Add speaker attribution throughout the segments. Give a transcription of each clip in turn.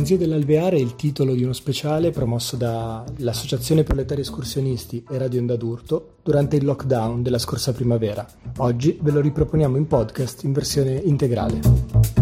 Speaker 1: Ronzio dell'Alveare è il titolo di uno speciale promosso dall'Associazione Proletari Escursionisti e Radio Onda d'Urto durante il lockdown della scorsa primavera. Oggi ve lo riproponiamo in podcast in versione integrale.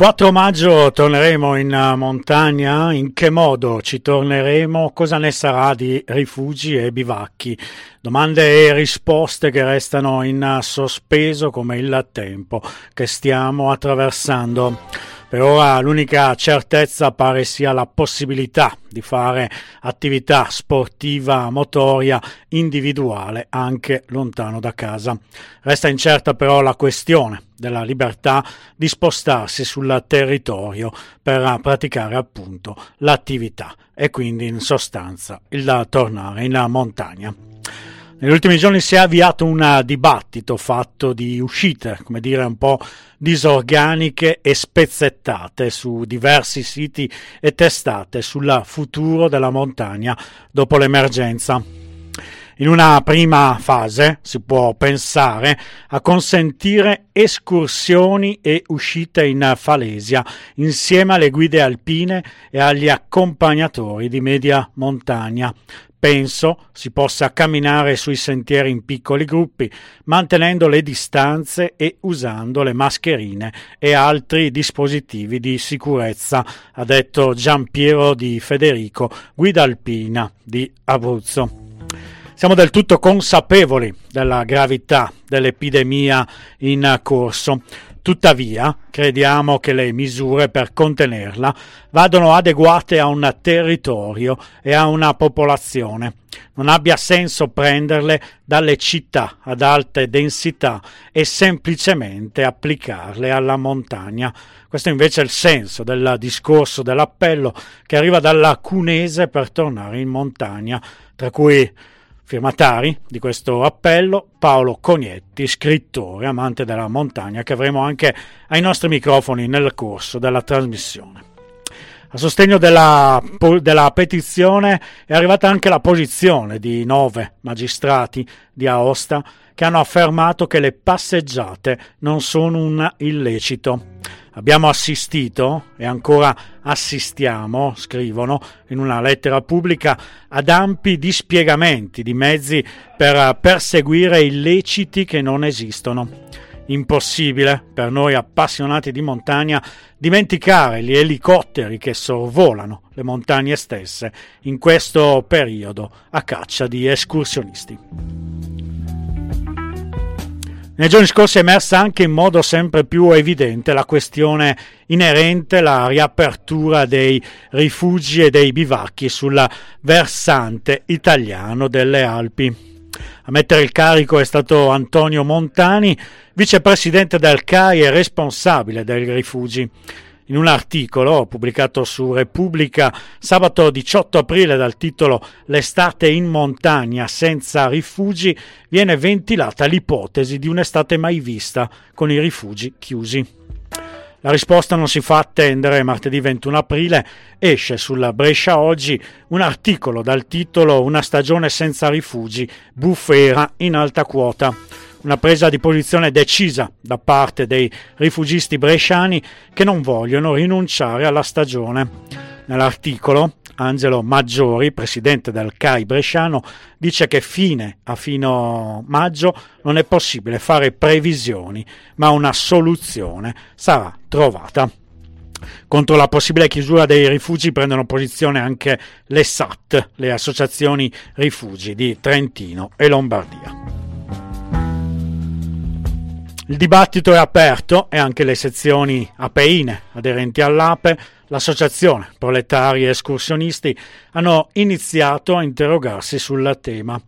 Speaker 2: 4 maggio torneremo in eh, montagna, in che modo ci torneremo, cosa ne sarà di rifugi e bivacchi, domande e risposte che restano in eh, sospeso come il tempo che stiamo attraversando. Per ora l'unica certezza pare sia la possibilità di fare attività sportiva motoria individuale anche lontano da casa. Resta incerta però la questione della libertà di spostarsi sul territorio per praticare appunto l'attività e quindi in sostanza il tornare in montagna. Negli ultimi giorni si è avviato un dibattito fatto di uscite, come dire, un po' disorganiche e spezzettate su diversi siti e testate sul futuro della montagna dopo l'emergenza. In una prima fase si può pensare a consentire escursioni e uscite in Falesia insieme alle guide alpine e agli accompagnatori di media montagna Penso si possa camminare sui sentieri in piccoli gruppi, mantenendo le distanze e usando le mascherine e altri dispositivi di sicurezza, ha detto Giampiero Di Federico, guida alpina di Abruzzo. Siamo del tutto consapevoli della gravità dell'epidemia in corso. Tuttavia, crediamo che le misure per contenerla vadano adeguate a un territorio e a una popolazione. Non abbia senso prenderle dalle città ad alte densità e semplicemente applicarle alla montagna. Questo invece è il senso del discorso dell'appello che arriva dalla Cunese per tornare in montagna, tra cui Firmatari di questo appello Paolo Cognetti, scrittore, amante della montagna, che avremo anche ai nostri microfoni nel corso della trasmissione. A sostegno della, della, petizione è arrivata anche la posizione di nove magistrati di Aosta che hanno affermato che le passeggiate non sono un illecito. Abbiamo assistito e ancora assistiamo, scrivono in una lettera pubblica, ad ampi dispiegamenti di mezzi per perseguire illeciti che non esistono. Impossibile per noi appassionati di montagna dimenticare gli elicotteri che sorvolano le montagne stesse in questo periodo a caccia di escursionisti. Nei giorni scorsi è emersa anche in modo sempre più evidente la questione inerente alla riapertura dei rifugi e dei bivacchi sul versante italiano delle Alpi. A mettere il carico è stato Antonio Montani, vicepresidente del CAI e responsabile dei rifugi in un articolo pubblicato su Repubblica sabato 18 aprile dal titolo L'estate in montagna senza rifugi viene ventilata l'ipotesi di un'estate mai vista con i rifugi chiusi. La risposta non si fa attendere, martedì 21 aprile esce sulla Brescia Oggi un articolo dal titolo Una stagione senza rifugi, bufera in alta quota una presa di posizione decisa da parte dei rifugisti bresciani che non vogliono rinunciare alla stagione. Nell'articolo Angelo Maggiori, presidente del CAI bresciano, dice che fine a fino maggio non è possibile fare previsioni, ma una soluzione sarà trovata. Contro la possibile chiusura dei rifugi prendono posizione anche le SAT, le associazioni rifugi di Trentino e Lombardia. Il dibattito è aperto e anche le sezioni apeine aderenti all'APE, l'associazione proletari escursionisti, hanno iniziato a interrogarsi sul tema.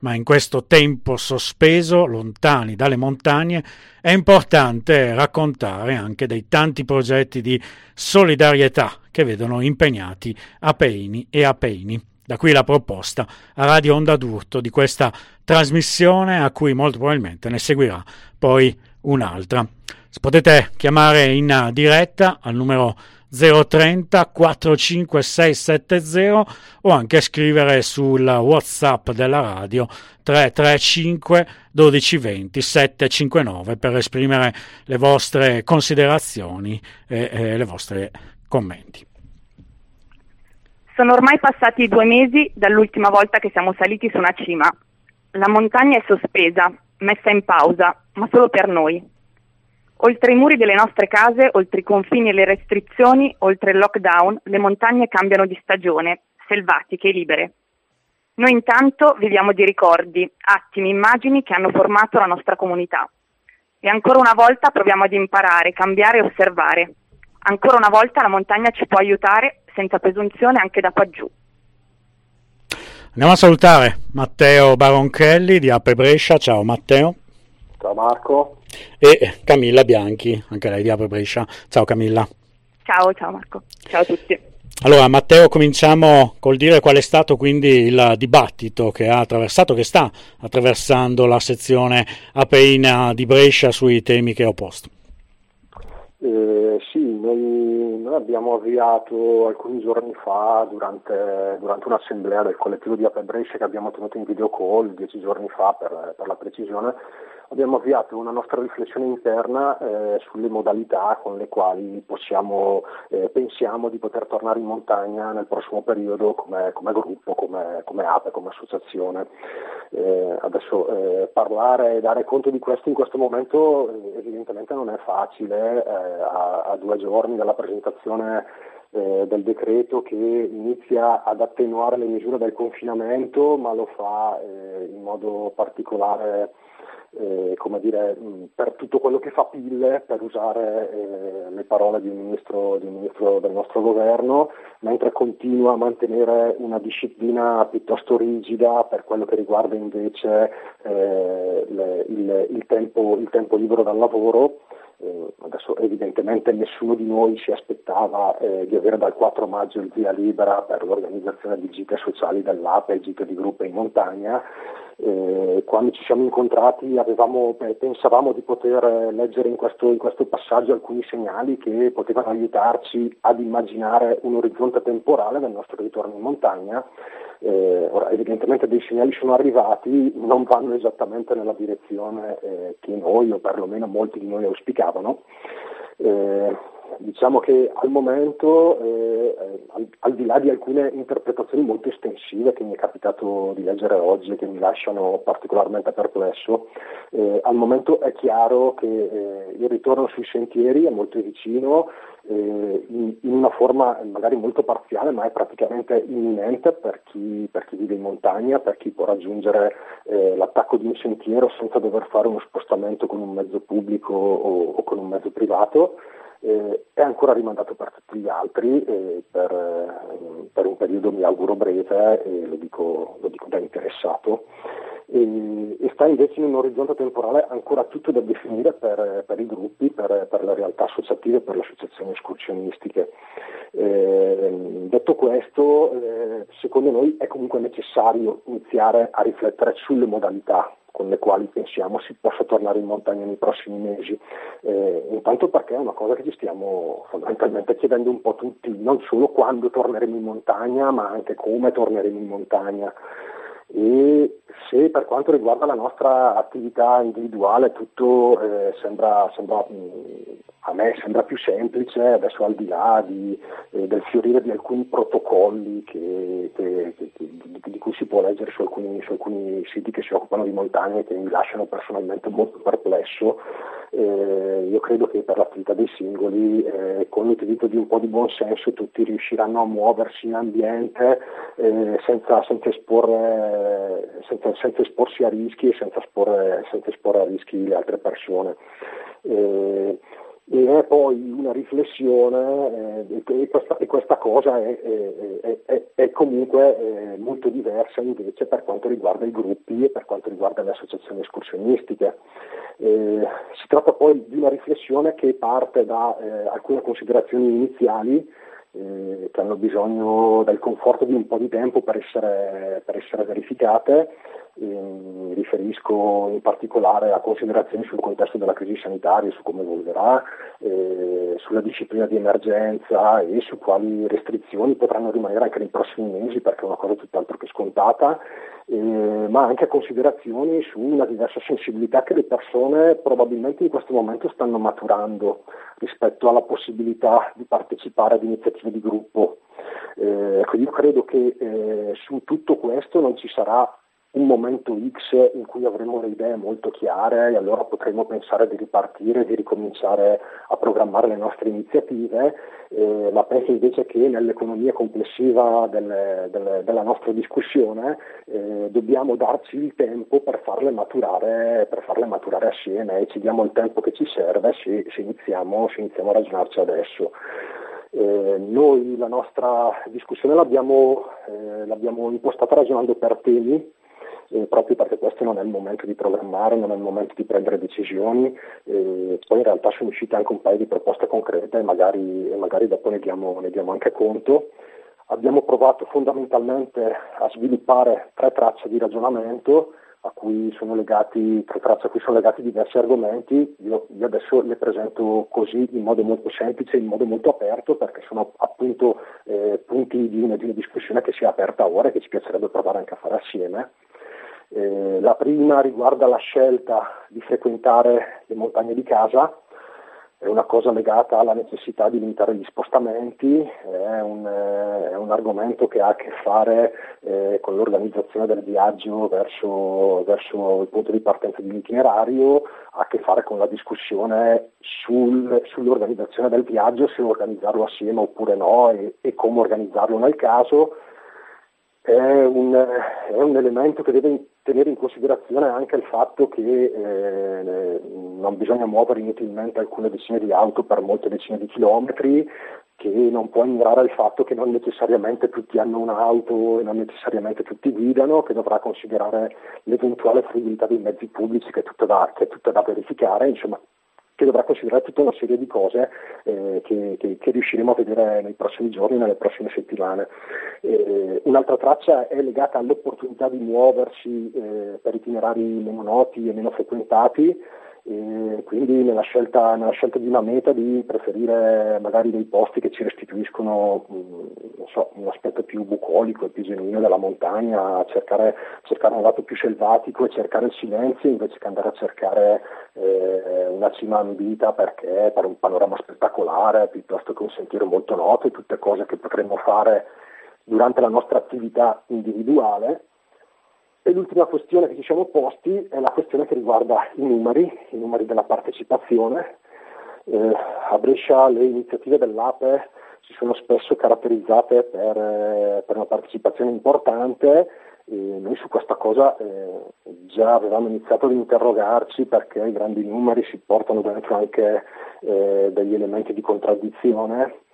Speaker 2: Ma in questo tempo sospeso, lontani dalle montagne, è importante raccontare anche dei tanti progetti di solidarietà che vedono impegnati apeini e apeini. Da qui la proposta a Radio Onda d'Urto di questa trasmissione a cui molto probabilmente ne seguirà poi un'altra. Potete chiamare in diretta al numero 030 45670 o anche scrivere sul WhatsApp della radio 335 1220 759 per esprimere le vostre considerazioni e, e le vostre commenti.
Speaker 3: Sono ormai passati due mesi dall'ultima volta che siamo saliti su una cima. La montagna è sospesa, messa in pausa, ma solo per noi. Oltre i muri delle nostre case, oltre i confini e le restrizioni, oltre il lockdown, le montagne cambiano di stagione, selvatiche e libere. Noi intanto viviamo di ricordi, attimi, immagini che hanno formato la nostra comunità. E ancora una volta proviamo ad imparare, cambiare e osservare. Ancora una volta la montagna ci può aiutare senza presunzione anche da qua giù.
Speaker 2: Andiamo a salutare Matteo Baronchelli di Ape Brescia. Ciao Matteo.
Speaker 4: Ciao Marco.
Speaker 2: E Camilla Bianchi, anche lei di Ape Brescia. Ciao Camilla.
Speaker 3: Ciao, ciao Marco. Ciao a tutti.
Speaker 2: Allora Matteo, cominciamo col dire qual è stato quindi il dibattito che ha attraversato, che sta attraversando la sezione Apeina di Brescia sui temi che ho posto.
Speaker 4: Eh, sì, noi, noi, abbiamo avviato alcuni giorni fa, durante, durante, un'assemblea del collettivo di Ape Brescia che abbiamo tenuto in video call dieci giorni fa per, per la precisione, abbiamo avviato una nostra riflessione interna eh, sulle modalità con le quali possiamo, eh, pensiamo di poter tornare in montagna nel prossimo periodo come, come gruppo, come, come, APE, come associazione. Eh, adesso eh, parlare e dare conto di questo in questo momento eh, evidentemente non è facile, eh, a, a, due giorni dalla presentazione eh, del decreto che inizia ad attenuare le misure del confinamento ma lo fa eh, in modo particolare eh, come dire, per tutto quello che fa pille, per usare eh, le parole di un, ministro, di un, ministro, del nostro governo, mentre continua a mantenere una disciplina piuttosto rigida per quello che riguarda invece eh, le, il, il, tempo, il, tempo, libero dal lavoro. Eh, adesso evidentemente nessuno di noi si aspettava eh, di avere dal 4 maggio il via libera per l'organizzazione di gite sociali dell'APE gite di gruppo in montagna eh, quando ci siamo incontrati avevamo, pensavamo di poter leggere in questo, in questo, passaggio alcuni segnali che potevano aiutarci ad immaginare un orizzonte temporale del nostro ritorno in montagna. Eh, ora, evidentemente dei segnali sono arrivati, non vanno esattamente nella direzione eh, che noi o perlomeno molti di noi auspicavano. Eh, diciamo che al momento, eh, al, al, di là di alcune interpretazioni molto estensive che mi è capitato di leggere oggi e che mi lasciano particolarmente perplesso, eh, al momento è chiaro che eh, il ritorno sui sentieri è molto vicino, eh, in, in, una forma magari molto parziale, ma è praticamente imminente per chi, per chi vive in montagna, per chi può raggiungere eh, l'attacco di un sentiero senza dover fare uno spostamento con un mezzo pubblico o, o con un mezzo privato eh, è ancora rimandato per tutti gli altri eh, per, eh, per, un periodo mi auguro breve e lo lo dico da interessato e, e, sta invece in un orizzonte temporale ancora tutto da definire per, per i gruppi, per, per, le realtà associative, per le associazioni escursionistiche. Eh, detto questo, eh, secondo noi è comunque necessario iniziare a riflettere sulle modalità con le quali pensiamo si possa tornare in montagna nei prossimi mesi. Eh, intanto perché è una cosa che ci stiamo fondamentalmente chiedendo un po' tutti, non solo quando torneremo in montagna, ma anche come torneremo in montagna e se per quanto riguarda la nostra attività individuale tutto eh, sembra, sembra a me sembra più semplice, adesso al di là di, eh, del fiorire di alcuni protocolli che, che, che, di, cui si può leggere su alcuni, su alcuni, siti che si occupano di montagne che mi lasciano personalmente molto perplesso, eh, io credo che per l'attività dei singoli eh, con l'utilizzo di un po' di buonsenso tutti riusciranno a muoversi in ambiente eh, senza, senza, esporre, senza, senza, esporsi a rischi e senza esporre, senza esporre a rischi le altre persone. Eh, e poi una riflessione eh, e, questa, e, questa, cosa è, è, è, è comunque eh, molto diversa invece per quanto riguarda i gruppi e per quanto riguarda le associazioni escursionistiche. Eh, si tratta poi di una riflessione che parte da eh, alcune considerazioni iniziali eh, che hanno bisogno del conforto di un po' di tempo per essere, per essere verificate mi riferisco in particolare a considerazioni sul contesto della crisi sanitaria, su come evolverà, eh, sulla disciplina di emergenza e su quali restrizioni potranno rimanere anche nei prossimi mesi, perché è una cosa tutt'altro che scontata, eh, ma anche a considerazioni su una diversa sensibilità che le persone probabilmente in questo momento stanno maturando rispetto alla possibilità di partecipare ad iniziative di gruppo. Eh, ecco, io credo che eh, su tutto questo non ci sarà un momento X in cui avremo le idee molto chiare e allora potremo pensare di ripartire, di ricominciare a programmare le nostre iniziative, eh, ma penso invece che nell'economia complessiva del, del, della nostra discussione eh, dobbiamo darci il tempo per farle, maturare, per farle maturare assieme e ci diamo il tempo che ci serve se, se, iniziamo, se iniziamo a ragionarci adesso. Eh, noi la nostra discussione l'abbiamo, eh, l'abbiamo impostata ragionando per temi eh, proprio perché questo non è il momento di programmare, non è il momento di prendere decisioni, eh, poi in realtà sono uscite anche un paio di proposte concrete e magari, magari dopo ne diamo, ne diamo anche conto. Abbiamo provato fondamentalmente a sviluppare tre tracce di ragionamento a cui sono legati, tre tracce a cui sono legati diversi argomenti, io, io, adesso le presento così in modo molto semplice, in modo molto aperto, perché sono appunto eh, punti di una, di una, discussione che si è aperta ora e che ci piacerebbe provare anche a fare assieme. Eh, la prima riguarda la scelta di frequentare le montagne di casa. è una cosa legata alla necessità di limitare gli spostamenti, è un, è un argomento che ha a che fare eh, con l'organizzazione del viaggio verso, verso, il punto di partenza di un itinerario, ha a che fare con la discussione sul, sull'organizzazione del viaggio, se organizzarlo assieme oppure no e, e come organizzarlo nel caso è un, è un, elemento che deve tenere in considerazione anche il fatto che eh, non bisogna muovere inutilmente alcune decine di auto per molte decine di chilometri, che non può ignorare il fatto che non necessariamente tutti hanno un'auto e non necessariamente tutti guidano, che dovrà considerare l'eventuale fruibilità dei mezzi pubblici che è tutta da, è tutta da verificare, insomma che dovrà considerare tutta una serie di cose eh, che, che, che, riusciremo a vedere nei prossimi giorni, nelle prossime settimane. Eh, un'altra traccia è legata all'opportunità di muoversi eh, per itinerari meno noti e meno frequentati, e quindi nella scelta, nella scelta, di una meta di preferire magari dei posti che ci restituiscono so, un aspetto più bucolico e più genuino della montagna, cercare, cercare, un lato più selvatico e cercare il silenzio invece che andare a cercare eh, una cima ambita perché per un panorama spettacolare piuttosto che un sentiero molto noto e tutte cose che potremmo fare durante la nostra attività individuale. E l'ultima questione che ci siamo posti è la questione che riguarda i numeri, i numeri della partecipazione. Eh, a Brescia le iniziative dell'APE si sono spesso caratterizzate per, eh, per una partecipazione importante. E noi su questa cosa eh, già avevamo iniziato ad interrogarci perché i grandi numeri si portano dentro anche eh, degli elementi di contraddizione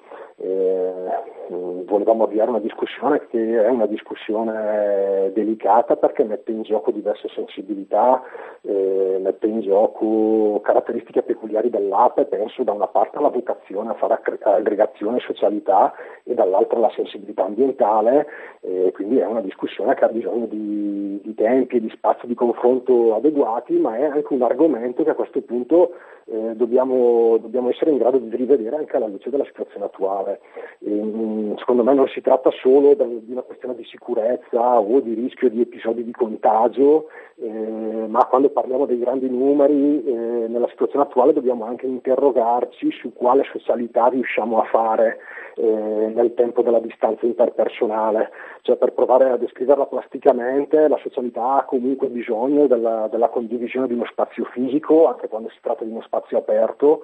Speaker 4: volevamo avviare una discussione che è una discussione delicata perché mette in gioco diverse sensibilità, eh, mette in gioco caratteristiche peculiari dell'ape, penso da una parte alla vocazione a fare aggregazione e socialità e dall'altra alla sensibilità ambientale, eh, quindi è una discussione che ha bisogno di, di tempi e di spazi di confronto adeguati, ma è anche un argomento che a questo punto eh, dobbiamo, dobbiamo, essere in grado di rivedere anche alla luce della situazione attuale. E, mm, secondo me non si tratta solo di una questione di sicurezza o di rischio di episodi di contagio, eh, ma quando parliamo dei grandi numeri eh, nella situazione attuale dobbiamo anche interrogarci su quale socialità riusciamo a fare eh, nel tempo della distanza interpersonale, cioè per provare a descriverla plasticamente la socialità ha comunque bisogno della, della condivisione di uno spazio fisico, anche quando si tratta di uno spazio aperto,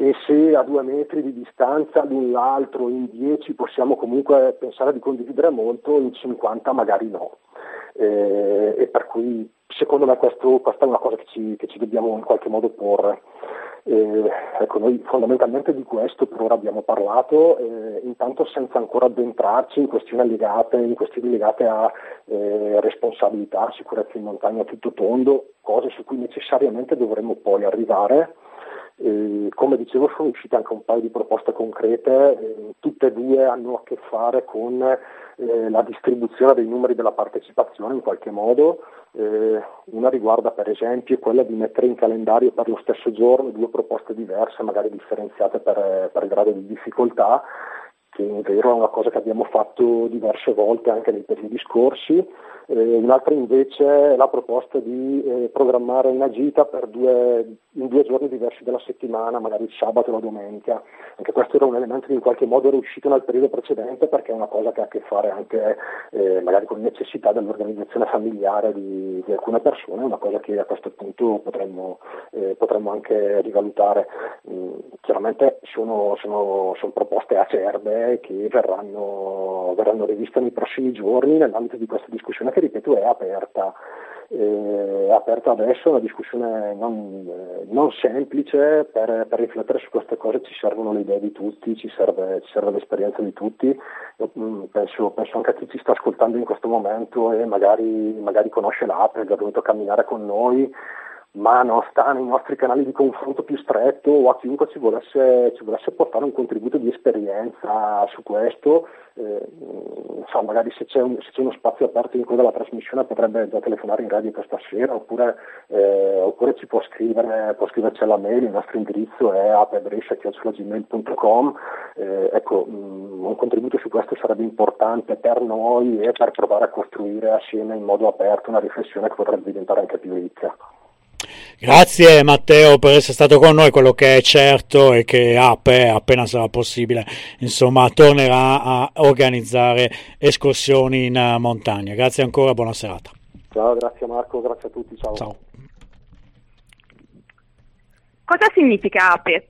Speaker 4: e se a due metri di distanza l'un l'altro in dieci possiamo comunque pensare di condividere molto, in 50 magari no. Eh, e per cui secondo me questo, questa è una cosa che ci, che ci dobbiamo in qualche modo porre. Eh, ecco, noi fondamentalmente di questo per ora abbiamo parlato, eh, intanto senza ancora addentrarci in questioni legate, in questioni legate a eh, responsabilità, sicurezza in montagna tutto tondo, cose su cui necessariamente dovremmo poi arrivare. come dicevo sono uscite anche un paio di proposte concrete, eh, tutte e due hanno a che fare con eh, la distribuzione dei numeri della partecipazione in qualche modo, eh, una riguarda per esempio quella di mettere in calendario per lo stesso giorno due proposte diverse, magari differenziate per, per grado di difficoltà, che in vero è una cosa che abbiamo fatto diverse volte anche nei periodi scorsi. Eh, un'altra invece è la proposta di eh, programmare una gita due, in due giorni diversi della settimana, magari il sabato e la domenica. Anche questo era un elemento che in qualche modo era uscito nel periodo precedente perché è una cosa che ha a che fare anche eh, magari con necessità dell'organizzazione familiare di, di, alcune persone, una cosa che a questo punto potremmo, eh, potremmo anche rivalutare. Mm, chiaramente sono, sono, sono, proposte acerbe che verranno, verranno riviste nei prossimi giorni nell'ambito di questa discussione che ripeto è aperta. Eh, aperta adesso una discussione non, eh, non semplice, per, per, riflettere su queste cose. Ci servono le idee di tutti, ci serve, ci serve l'esperienza di tutti, mm, penso, penso, anche a chi ci sta ascoltando in questo momento e magari, magari conosce già venuto a camminare con noi, ma non sta nei nostri canali di confronto più stretto o a chiunque ci volesse, ci volesse portare un contributo di esperienza su questo, eh, so, magari se c'è, un, se c'è, uno spazio aperto in coda alla trasmissione potrebbe già telefonare in radio questa sera oppure, eh, oppure ci può scrivere, può scriverci alla mail, il nostro indirizzo è apebrescia.gmail.com eh, ecco, mh, mm, un contributo su questo sarebbe importante per noi e per provare a costruire assieme in modo aperto una riflessione che potrebbe diventare anche più ricca.
Speaker 2: Grazie Matteo per essere stato con noi, quello che è certo è che Ape, appena sarà possibile, insomma, tornerà a organizzare escursioni in montagna. Grazie ancora, buona serata.
Speaker 4: Ciao, grazie Marco, grazie a tutti, ciao. ciao.
Speaker 3: Cosa significa Ape?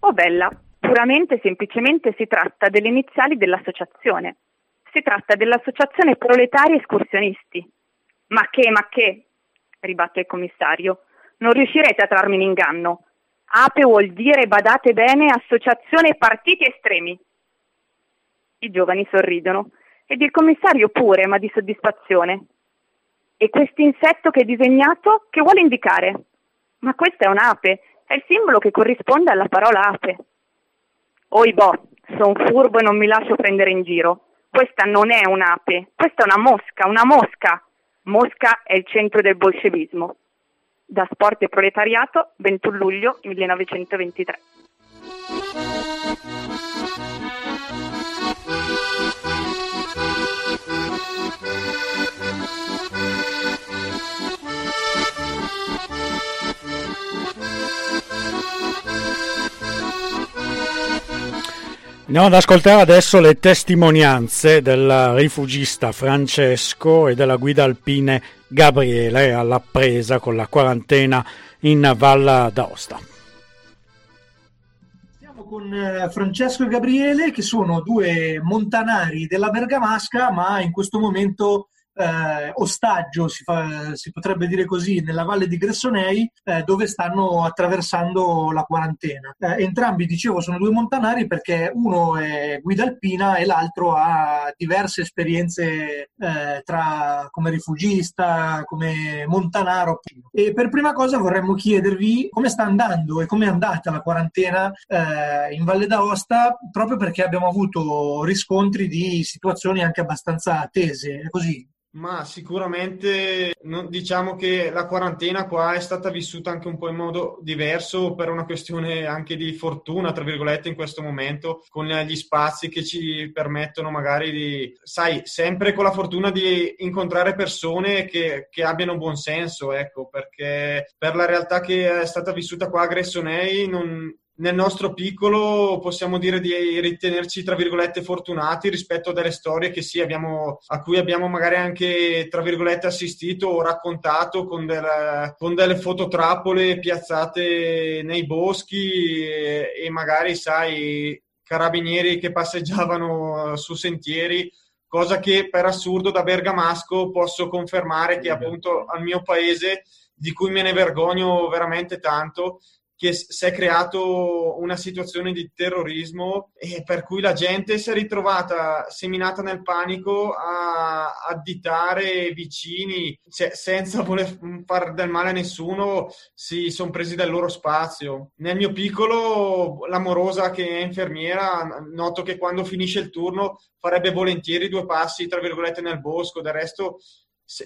Speaker 3: Oh bella, puramente e semplicemente si tratta delle iniziali dell'associazione. Si tratta dell'Associazione Proletari Escursionisti. Ma che, ma che, ribatte il commissario, non riuscirete a trarmi in inganno. APE vuol dire, badate bene, Associazione Partiti Estremi. I giovani sorridono ed il commissario pure, ma di soddisfazione. E quest'insetto che è disegnato, che vuole indicare? Ma questa è un'ape, è il simbolo che corrisponde alla parola ape. Oibò, son furbo e non mi lascio prendere in giro. Questa non è un'ape, questa è una mosca, una mosca. Mosca è il centro del bolscevismo. Da Sport e Proletariato, 21 luglio 1923.
Speaker 2: Andiamo ad ascoltare adesso le testimonianze del rifugista Francesco e della guida alpine Gabriele alla presa con la quarantena in Val d'Aosta.
Speaker 5: Siamo con eh, Francesco e Gabriele che sono due montanari della Bergamasca ma in questo momento eh, ostaggio, si, fa, si, potrebbe dire così, nella valle di Gressonei, eh, dove stanno attraversando la quarantena. Eh, entrambi, dicevo, sono due montanari perché uno è guida alpina e l'altro ha diverse esperienze eh, tra, come rifugista, come montanaro. E per prima cosa vorremmo chiedervi come sta andando e come è andata la quarantena eh, in Valle d'Aosta, proprio perché abbiamo avuto riscontri di situazioni anche abbastanza tese. È così,
Speaker 6: ma sicuramente diciamo che la quarantena qua è stata vissuta anche un po' in modo diverso per una questione anche di fortuna, tra virgolette, in questo momento, con gli spazi che ci permettono magari di, sai, sempre con la fortuna di incontrare persone che, che abbiano buon senso, ecco, perché per la realtà che è stata vissuta qua a Gressonei non, nel nostro piccolo possiamo dire di ritenerci tra virgolette fortunati rispetto a delle storie che sì, abbiamo, a cui abbiamo magari anche tra virgolette assistito o raccontato con delle, con delle fototrappole piazzate nei boschi e, e magari sai carabinieri che passeggiavano su sentieri cosa che per assurdo da bergamasco posso confermare che appunto al mio paese di cui me ne vergogno veramente tanto che si è creato una situazione di terrorismo e per cui la gente si è ritrovata seminata nel panico a additare vicini cioè, senza voler fare del male a nessuno si sono presi del loro spazio. Nel mio piccolo l'amorosa che è infermiera noto che quando finisce il turno farebbe volentieri due passi tra virgolette nel bosco. Del resto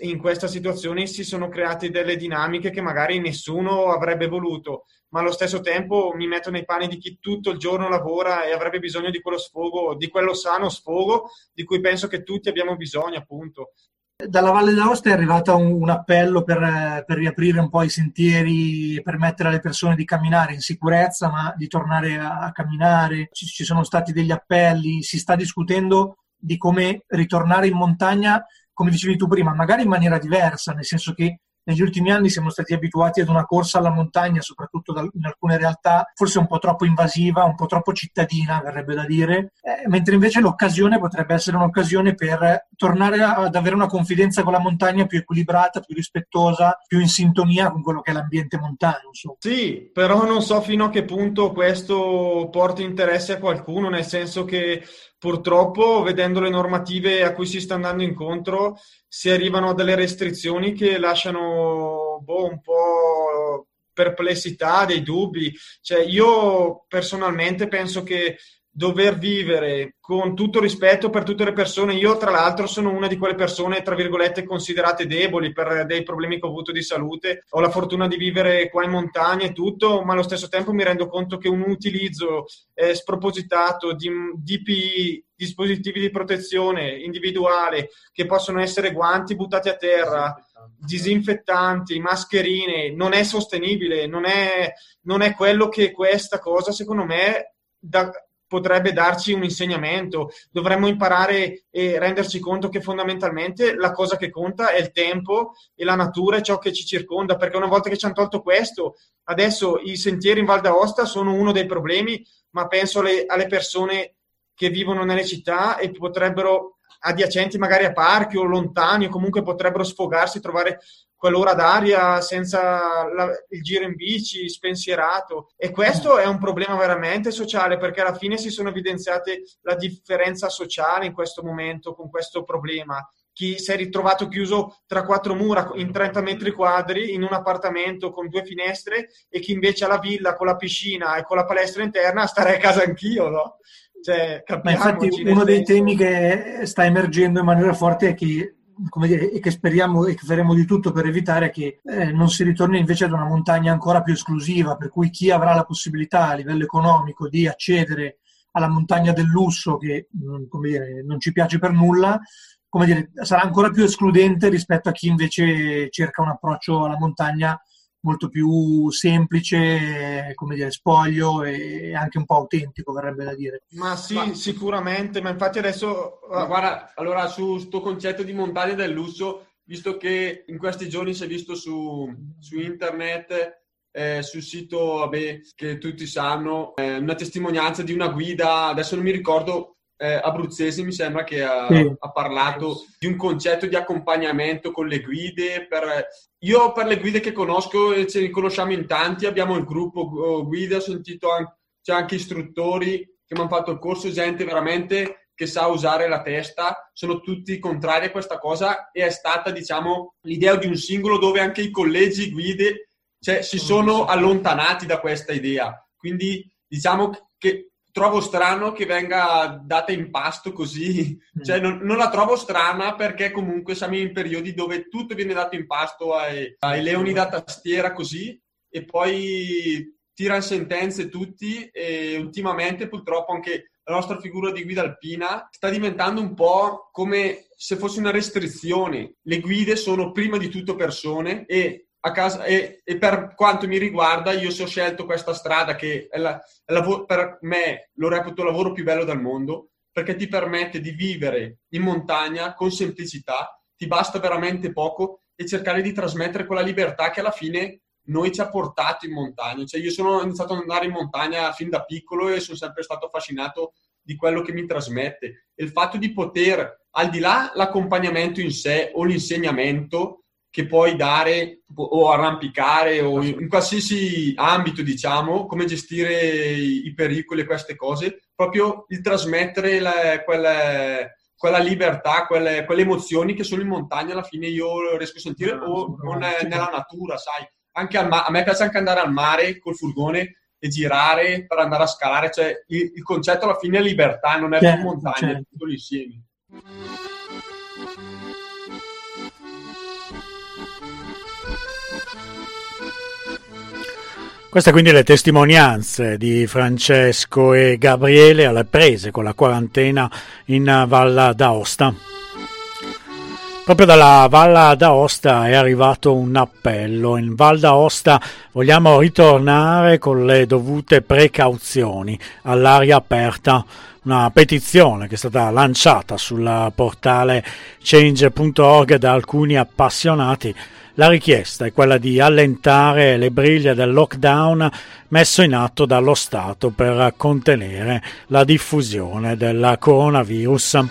Speaker 6: in questa situazione si sono create delle dinamiche che magari nessuno avrebbe voluto ma allo stesso tempo mi metto nei panni di chi tutto il giorno lavora e avrebbe bisogno di quello sfogo, di quello sano sfogo di cui penso che tutti abbiamo bisogno, appunto.
Speaker 5: Dalla Valle d'Aosta è arrivato un, un appello per, per, riaprire un po' i sentieri, permettere alle persone di camminare in sicurezza, ma di tornare a, a camminare. Ci, ci sono stati degli appelli, si sta discutendo di come ritornare in montagna, come dicevi tu prima, magari in maniera diversa, nel senso che negli ultimi anni siamo stati abituati ad una corsa alla montagna, soprattutto in alcune realtà, forse un po' troppo invasiva, un po' troppo cittadina, verrebbe da dire, eh, mentre invece l'occasione potrebbe essere un'occasione per tornare ad avere una confidenza con la montagna più equilibrata, più rispettosa, più in sintonia con quello che è l'ambiente montano. Insomma.
Speaker 6: Sì, però non so fino a che punto questo porti interesse a qualcuno, nel senso che purtroppo vedendo le normative a cui si sta andando incontro si arrivano a delle restrizioni che lasciano boh, un po' perplessità, dei dubbi. Cioè, io personalmente penso che dover vivere con tutto rispetto per tutte le persone. Io, tra l'altro, sono una di quelle persone, tra virgolette, considerate deboli per dei problemi che ho avuto di salute. Ho la fortuna di vivere qua in montagna e tutto, ma allo stesso tempo mi rendo conto che un utilizzo eh, spropositato di DPI, dispositivi di protezione individuale, che possono essere guanti buttati a terra, disinfettanti, mascherine, non è sostenibile, non è, non è quello che questa cosa, secondo me, da, potrebbe darci un insegnamento. Dovremmo imparare e renderci conto che fondamentalmente la cosa che conta è il tempo e la natura e ciò che ci circonda, perché una volta che ci hanno tolto questo, adesso i sentieri in Val d'Aosta sono uno dei problemi, ma penso alle, alle persone che vivono nelle città e potrebbero adiacenti magari a parchi o lontani o comunque potrebbero sfogarsi, trovare quell'ora d'aria senza la, il giro in bici, spensierato. E questo è un problema veramente sociale perché alla fine si sono evidenziate la differenza sociale in questo momento con questo problema. Chi si è ritrovato chiuso tra quattro mura in 30 metri quadri in un appartamento con due finestre e chi invece ha la villa con la piscina e con la palestra interna stare a casa anch'io, no?
Speaker 5: Cioè, infatti uno dei temi che sta emergendo in maniera forte è che come dire, e che speriamo e che faremo di tutto per evitare che eh, non si ritorni invece ad una montagna ancora più esclusiva, per cui chi avrà la possibilità a livello economico di accedere alla montagna del lusso, che mm, dire, non ci piace per nulla, dire, sarà ancora più escludente rispetto a chi invece cerca un approccio alla montagna molto più semplice, come dire, spoglio e anche un po' autentico, verrebbe da dire.
Speaker 6: Ma sì, ma... sicuramente, ma infatti adesso...
Speaker 7: Ma guarda, allora su questo concetto di montagna del lusso, visto che in questi giorni si è visto su, su internet, eh, sul sito vabbè, che tutti sanno, eh, una testimonianza di una guida, adesso non mi ricordo eh, abruzzese mi sembra che ha, sì. ha, parlato di un concetto di accompagnamento con le guide. Per... Io per le guide che conosco, e ce ne conosciamo in tanti, abbiamo il gruppo uh, guida, ho sentito anche, c'è anche istruttori che mi hanno fatto il corso, gente veramente che sa usare la testa, sono tutti contrari a questa cosa e è stata diciamo l'idea di un singolo dove anche i collegi guide cioè, si sono allontanati da questa idea. Quindi diciamo che trovo strano che venga data in pasto così, mm. cioè non, non, la trovo strana perché comunque siamo in periodi dove tutto viene dato in pasto ai, ai leoni da tastiera così e poi tirano sentenze tutti e ultimamente purtroppo anche la nostra figura di guida alpina sta diventando un po' come se fosse una restrizione. Le guide sono prima di tutto persone e casa e, e, per quanto mi riguarda io se ho scelto questa strada che è, la, è la, per me lo reputo il lavoro più bello del mondo perché ti permette di vivere in montagna con semplicità, ti basta veramente poco e cercare di trasmettere quella libertà che alla fine noi ci ha portato in montagna. Cioè io sono iniziato ad andare in montagna fin da piccolo e sono sempre stato affascinato di quello che mi trasmette. E il fatto di poter, al di là l'accompagnamento in sé o l'insegnamento, che puoi dare o arrampicare o in qualsiasi ambito, diciamo, come gestire i pericoli e queste cose, proprio il trasmettere la, quelle, quella libertà, quelle, quelle, emozioni che sono in montagna alla fine io riesco a sentire no, o non nella natura, sai. Anche al ma- a me piace anche andare al mare col furgone e girare per andare a scalare, cioè il, il concetto alla fine è libertà, non è certo, più montagna, certo. è tutto l'insieme.
Speaker 2: Queste quindi le testimonianze di Francesco e Gabriele alle prese con la quarantena in Val d'Aosta. Proprio dalla Val d'Aosta è arrivato un appello. In Val d'Aosta vogliamo ritornare con le dovute precauzioni all'aria aperta. Una petizione che è stata lanciata sul portale change.org da alcuni appassionati la richiesta è quella di allentare le briglie del lockdown messo in atto dallo Stato per contenere la diffusione del coronavirus.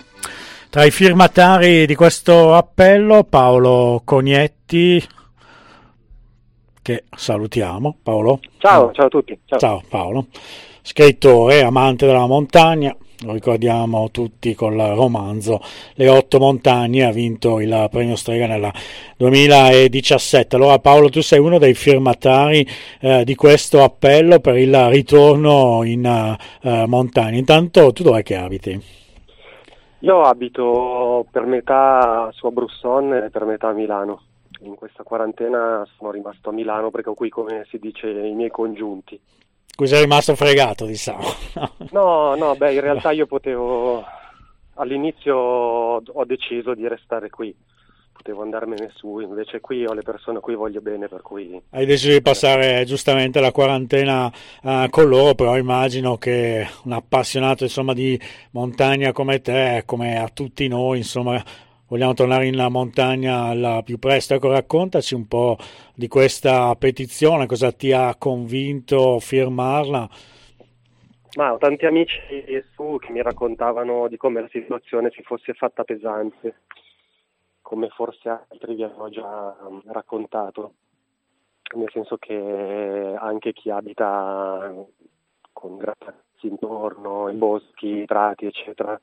Speaker 2: Tra i firmatari di questo appello Paolo Cognetti, che salutiamo. Paolo.
Speaker 8: Ciao, ciao a tutti.
Speaker 2: Ciao, ciao Paolo. Scrittore, amante della montagna, lo ricordiamo tutti col romanzo Le otto montagne, ha vinto il premio Strega nel 2017. Allora Paolo, tu sei uno dei firmatari eh, di questo appello per il ritorno in eh, montagna. Intanto tu dov'è che abiti?
Speaker 8: Io abito per metà su Abruzson e per metà a Milano. In questa quarantena sono rimasto a Milano perché ho qui, come si dice, i miei congiunti.
Speaker 2: Qui sei rimasto fregato, diciamo.
Speaker 8: No, no, beh, in realtà io potevo, all'inizio ho deciso di restare qui, potevo andarmene su, invece qui ho le persone a cui voglio bene, per cui...
Speaker 2: Hai deciso di passare giustamente la quarantena uh, con loro, però immagino che un appassionato insomma, di montagna come te, come a tutti noi, insomma, vogliamo tornare in montagna al più presto. Ecco, raccontaci un po' di questa petizione, cosa ti ha convinto a firmarla?
Speaker 8: Ma ho tanti amici su che mi raccontavano di come la situazione si fosse fatta pesante, come forse altri vi hanno già raccontato, nel senso che anche chi abita con grattacieli intorno, i boschi, i prati, eccetera,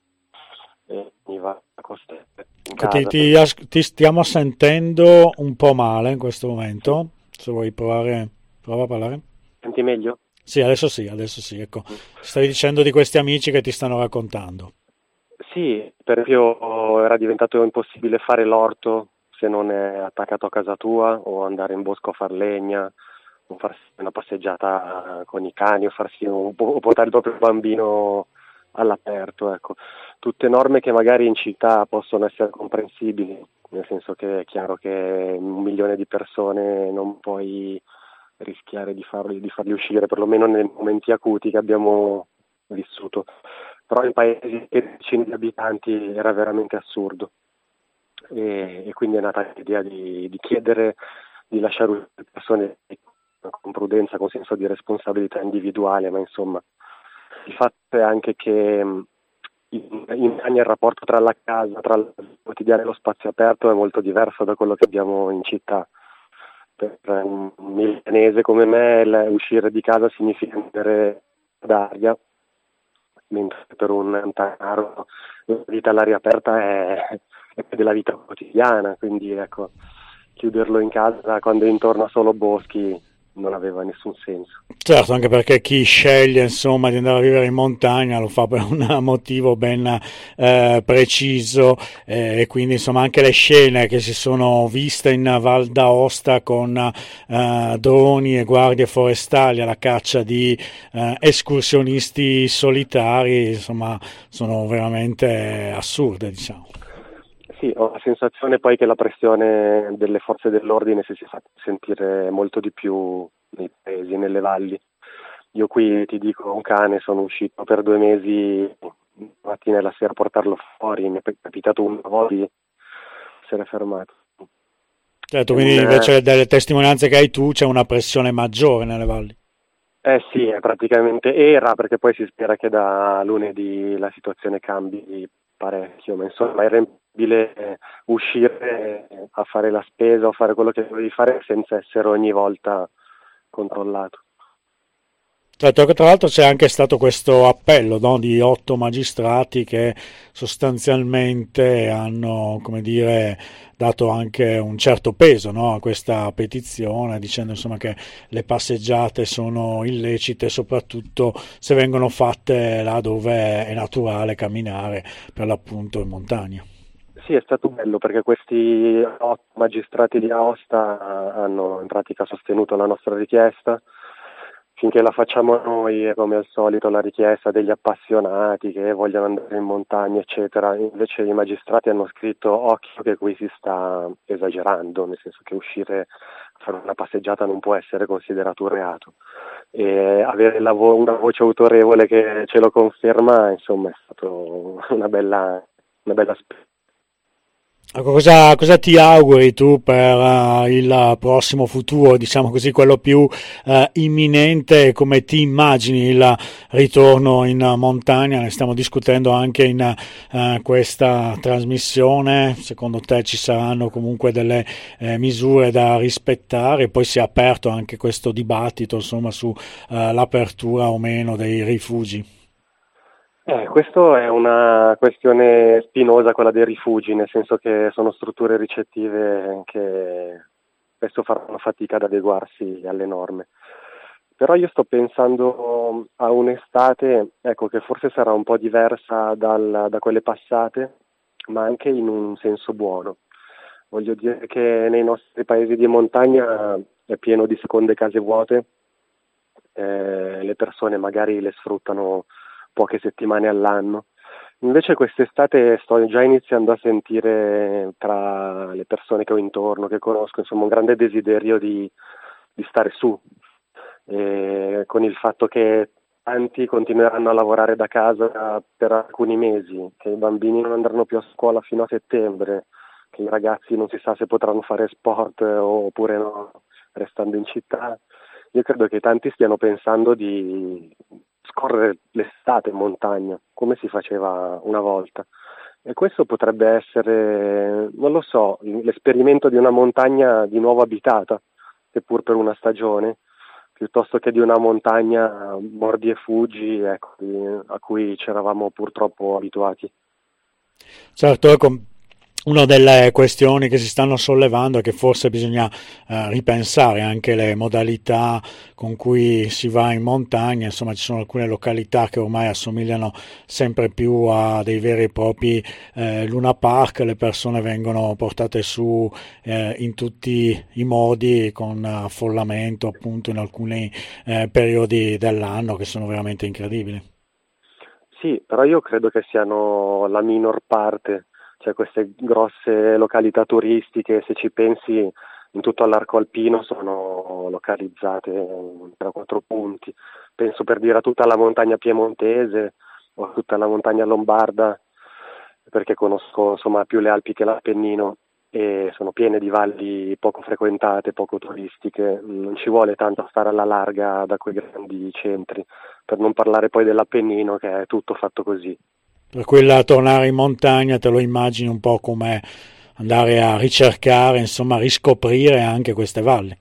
Speaker 8: mi va a costare.
Speaker 2: Ti, ti, ti, stiamo sentendo un po' male in questo momento. Se vuoi provare, prova a parlare.
Speaker 8: Senti meglio?
Speaker 2: Sì, adesso sì, adesso sì. Ecco. Stavi dicendo di questi amici che ti stanno raccontando.
Speaker 8: Sì, per esempio era diventato impossibile fare l'orto se non è attaccato a casa tua o andare in bosco a far legna o farsi una passeggiata con i cani o, farsi un, o portare il proprio bambino all'aperto. Ecco. Tutte norme che magari in città possono essere comprensibili, nel senso che è chiaro che un milione di persone non puoi rischiare di farli, di farli uscire, perlomeno nei momenti acuti che abbiamo vissuto. Però in paesi che decine di abitanti era veramente assurdo. E, e quindi è nata l'idea di, di chiedere di lasciare le persone con prudenza, con senso di responsabilità individuale, ma insomma il fatto è anche che mm, in, in il rapporto tra la casa, tra il quotidiano e lo spazio aperto è molto diverso da quello che abbiamo in città. Per un milanese come me uscire di casa significa andare d'aria, mentre per un montanaro la vita all'aria aperta è, è della vita quotidiana, quindi ecco, chiuderlo in casa quando è intorno a solo boschi non aveva nessun senso.
Speaker 2: Certo, anche perché chi sceglie insomma, di andare a vivere in montagna lo fa per un motivo ben eh, preciso eh, e quindi insomma anche le scene che si sono viste in Val d'Aosta con eh, droni e guardie forestali alla caccia di eh, escursionisti solitari insomma sono veramente assurde diciamo.
Speaker 8: Sì, ho la sensazione poi che la pressione delle forze dell'ordine si sia fatta sentire molto di più nei paesi, nelle valli. Io qui ti dico, un cane, sono uscito per due mesi la mattina e la sera a portarlo fuori, mi è capitato una volta di essere fermato.
Speaker 2: Certo, quindi invece delle testimonianze che hai tu c'è una pressione maggiore nelle valli.
Speaker 8: Eh sì, praticamente era, perché poi si spera che da lunedì la situazione cambi parecchio, ma insomma era impossibile uscire a fare la spesa o fare quello che dovevi fare senza essere ogni volta controllato.
Speaker 2: Certo, tra l'altro c'è anche stato questo appello no, di otto magistrati che sostanzialmente hanno, dire, dato anche un certo peso no, a questa petizione, dicendo insomma, che le passeggiate sono illecite, soprattutto se vengono fatte là dove è naturale camminare, per l'appunto in montagna.
Speaker 8: Sì, è stato bello perché questi otto magistrati di Aosta hanno in pratica sostenuto la nostra richiesta finché la facciamo noi come al solito la richiesta degli appassionati che vogliono andare in montagna eccetera, invece i magistrati hanno scritto occhio che qui si sta esagerando, nel senso che uscire a fare una passeggiata non può essere considerato un reato e avere vo- una voce autorevole che ce lo conferma insomma è stata una bella, una bella spesa.
Speaker 2: Ecco, cosa, cosa, ti auguri tu per uh, il prossimo futuro, diciamo così, quello più uh, imminente, come ti immagini il ritorno in montagna? Ne stiamo discutendo anche in uh, questa trasmissione, secondo te ci saranno comunque delle eh, misure da rispettare, poi si è aperto anche questo dibattito insomma, sull'apertura o meno dei rifugi.
Speaker 8: Eh, questa è una questione spinosa, quella dei rifugi, nel senso che sono strutture ricettive che spesso faranno fatica ad adeguarsi alle norme. Però io sto pensando a un'estate ecco, che forse sarà un po' diversa dal, da quelle passate, ma anche in un senso buono. Voglio dire che nei nostri paesi di montagna è pieno di seconde case vuote, eh, le persone magari le sfruttano poche settimane all'anno. Invece quest'estate sto già iniziando a sentire tra le persone che ho intorno, che conosco, insomma un grande desiderio di, di stare su, e con il fatto che tanti continueranno a lavorare da casa per alcuni mesi, che i bambini non andranno più a scuola fino a settembre, che i ragazzi non si sa se potranno fare sport oppure no, restando in città. Io credo che tanti stiano pensando di scorrere l'estate in montagna, come si faceva una volta. E questo potrebbe essere, non lo so, l'esperimento di una montagna di nuovo abitata, seppur per una stagione, piuttosto che di una montagna mordi e fuggi ecco, a cui ci eravamo purtroppo abituati.
Speaker 2: Certo, ecco, una delle questioni che si stanno sollevando è che forse bisogna eh, ripensare anche le modalità con cui si va in montagna, insomma ci sono alcune località che ormai assomigliano sempre più a dei veri e propri eh, Luna Park, le persone vengono portate su eh, in tutti i modi con affollamento appunto in alcuni eh, periodi dell'anno che sono veramente incredibili.
Speaker 8: Sì, però io credo che siano la minor parte cioè queste grosse località turistiche, se ci pensi in tutto l'arco alpino sono localizzate in 3-4 punti. Penso per dire a tutta la montagna piemontese o a tutta la montagna lombarda, perché conosco insomma, più le Alpi che l'Appennino e sono piene di valli poco frequentate, poco turistiche, non ci vuole tanto stare alla larga da quei grandi centri, per non parlare poi dell'Appennino che è tutto fatto così
Speaker 2: per quella tornare in montagna te lo immagini un po' come andare a ricercare, insomma, riscoprire anche queste valli.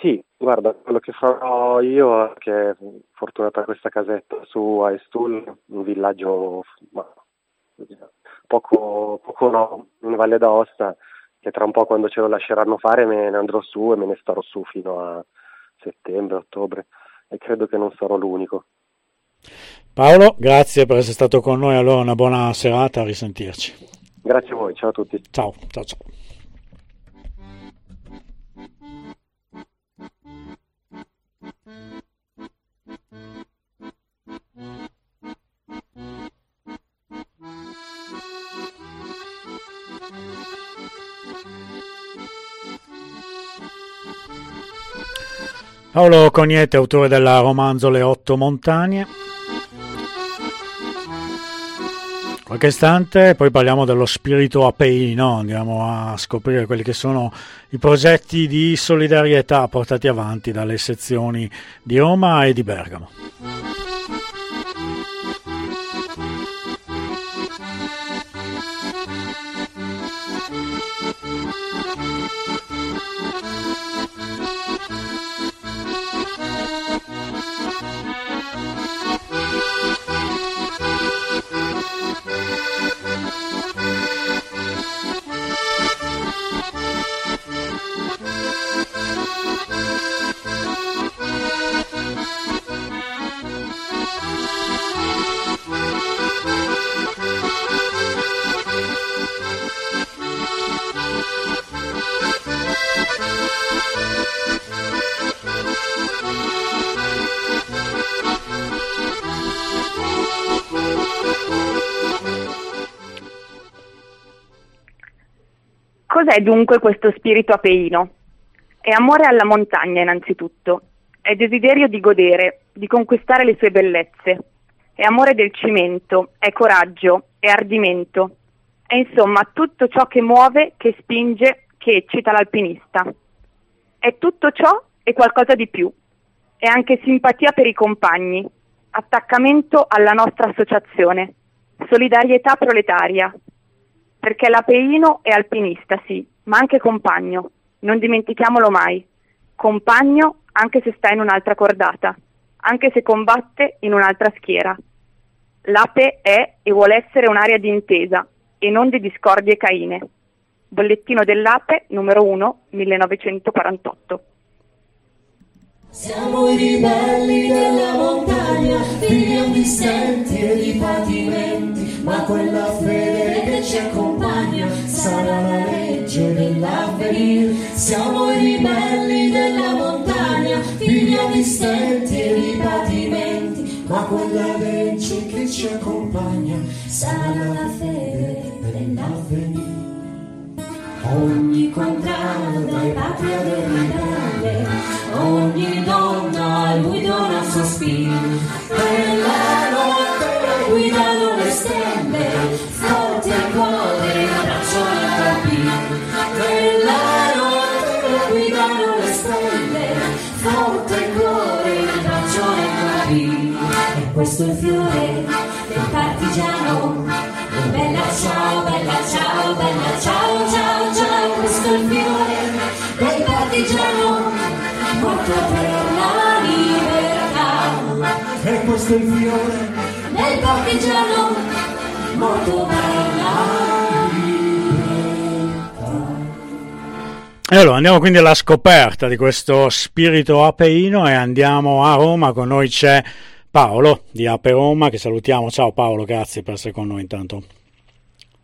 Speaker 8: Sì, guarda, quello che farò io, che è fortunata questa casetta su Aestul, un villaggio poco, poco no, in Valle d'Aosta, che tra un po' quando ce lo lasceranno fare me ne andrò su e me ne starò su fino a settembre, ottobre e credo che non sarò l'unico.
Speaker 2: Paolo, grazie per essere stato con noi, allora una buona serata, a risentirci.
Speaker 8: Grazie a voi, ciao a tutti.
Speaker 2: Ciao, ciao, ciao. Paolo Cognete, autore del romanzo Le otto montagne. Qualche istante, poi parliamo dello spirito apeino, andiamo a scoprire quelli che sono i progetti di solidarietà portati avanti dalle sezioni di Roma e di Bergamo.
Speaker 3: Cos'è dunque questo spirito apeino? È amore alla montagna innanzitutto, è desiderio di godere, di conquistare le sue bellezze, è amore del cimento, è coraggio, è ardimento, è insomma tutto ciò che muove, che spinge, che eccita l'alpinista. È tutto ciò e qualcosa di più. È anche simpatia per i compagni, attaccamento alla nostra associazione, solidarietà proletaria, perché l'Apeino è alpinista, sì, ma anche compagno, non dimentichiamolo mai. Compagno anche se sta in un'altra cordata, anche se combatte in un'altra schiera. L'APE è e vuole essere un'area di intesa e non di discordie caine. Bollettino dell'APE numero 1 1948.
Speaker 9: Siamo i ribelli della montagna, figli distenti e di patimenti, ma quella fede che ci accompagna sarà la legge dell'avvenire. Siamo i ribelli della montagna, figli distenti e di patimenti, ma quella legge che ci accompagna sarà la fede dell'avvenire. Ogni contrario dai patria del ribelle, ogni donna lui dona un sospiro, quella notte guidano le stelle, forte il cuore, il braccio nel capire, quella notte guidano le stelle, forte il cuore, il braccio nel capire, e questo è il fiore del partigiano, bella ciao, bella ciao, bella ciao, ciao, ciao, questo è il fiore questo è il fiore del partigiano, morto.
Speaker 2: E allora andiamo quindi alla scoperta di questo spirito apeino e andiamo a Roma, con noi c'è Paolo di Ape Roma che salutiamo. Ciao Paolo, grazie per essere con noi intanto.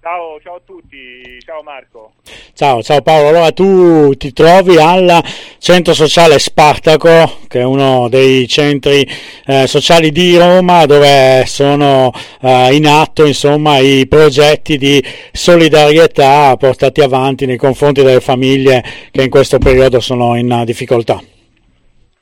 Speaker 10: Ciao, ciao a tutti, ciao Marco.
Speaker 2: Ciao, ciao Paolo. Allora tu ti trovi al centro sociale Spartaco, che è uno dei centri eh, sociali di Roma dove sono eh, in atto insomma, i progetti di solidarietà portati avanti nei confronti delle famiglie che in questo periodo sono in difficoltà.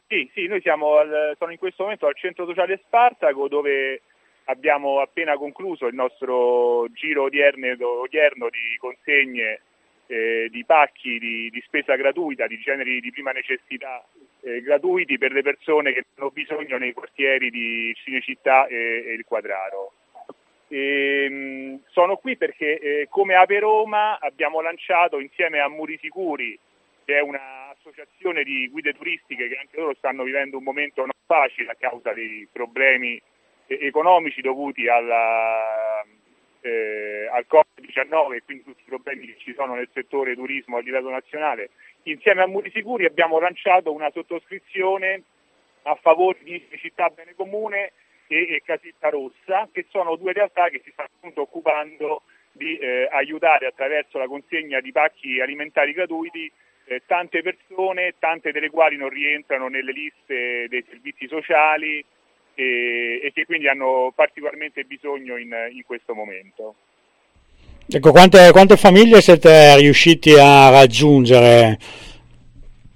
Speaker 10: Sì, sì, noi siamo al, sono in questo momento al centro sociale Spartaco dove abbiamo appena concluso il nostro giro odierno, odierno di consegne eh, di pacchi di, di, spesa gratuita, di generi di prima necessità eh, gratuiti per le persone che hanno bisogno nei quartieri di Cinecittà e, e il Quadraro. E, mh, sono qui perché eh, come Ave Roma abbiamo lanciato insieme a Muri Sicuri, che è un'associazione di guide turistiche che anche loro stanno vivendo un momento non facile a causa dei problemi economici dovuti alla, eh, al Covid-19 e quindi tutti i problemi che ci sono nel settore turismo a livello nazionale. Insieme a Muri Sicuri abbiamo lanciato una sottoscrizione a favore di Città Bene Comune e, e Casetta Rossa, che sono due realtà che si stanno appunto occupando di eh, aiutare attraverso la consegna di pacchi alimentari gratuiti eh, tante persone, tante delle quali non rientrano nelle liste dei servizi sociali, e, e che quindi hanno particolarmente bisogno in, in questo momento.
Speaker 2: Ecco, quante, quante, famiglie siete riusciti a raggiungere?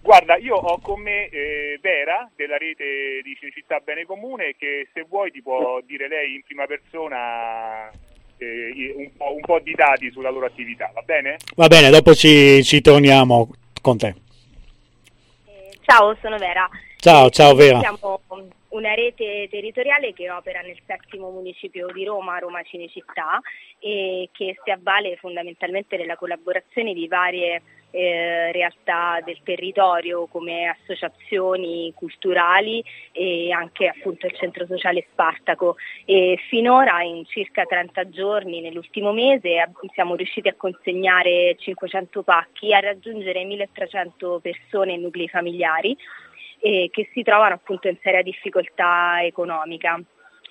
Speaker 10: Guarda, io ho con me eh, Vera della rete di Cinecittà Bene Comune che se vuoi ti può dire lei in prima persona eh, un, po', un, po', di dati sulla loro attività, va bene?
Speaker 2: Va bene, dopo ci, ci torniamo con te.
Speaker 11: Ciao, sono Vera.
Speaker 2: Ciao, ciao Vera.
Speaker 11: Siamo una rete territoriale che opera nel settimo municipio di Roma, Roma Cinecittà, e che si avvale fondamentalmente della collaborazione di varie eh, realtà del territorio come associazioni culturali e anche appunto il centro sociale Spartaco. E finora in circa 30 giorni nell'ultimo mese siamo riusciti a consegnare 500 pacchi a raggiungere 1300 persone e nuclei familiari eh, che si trovano appunto in seria difficoltà economica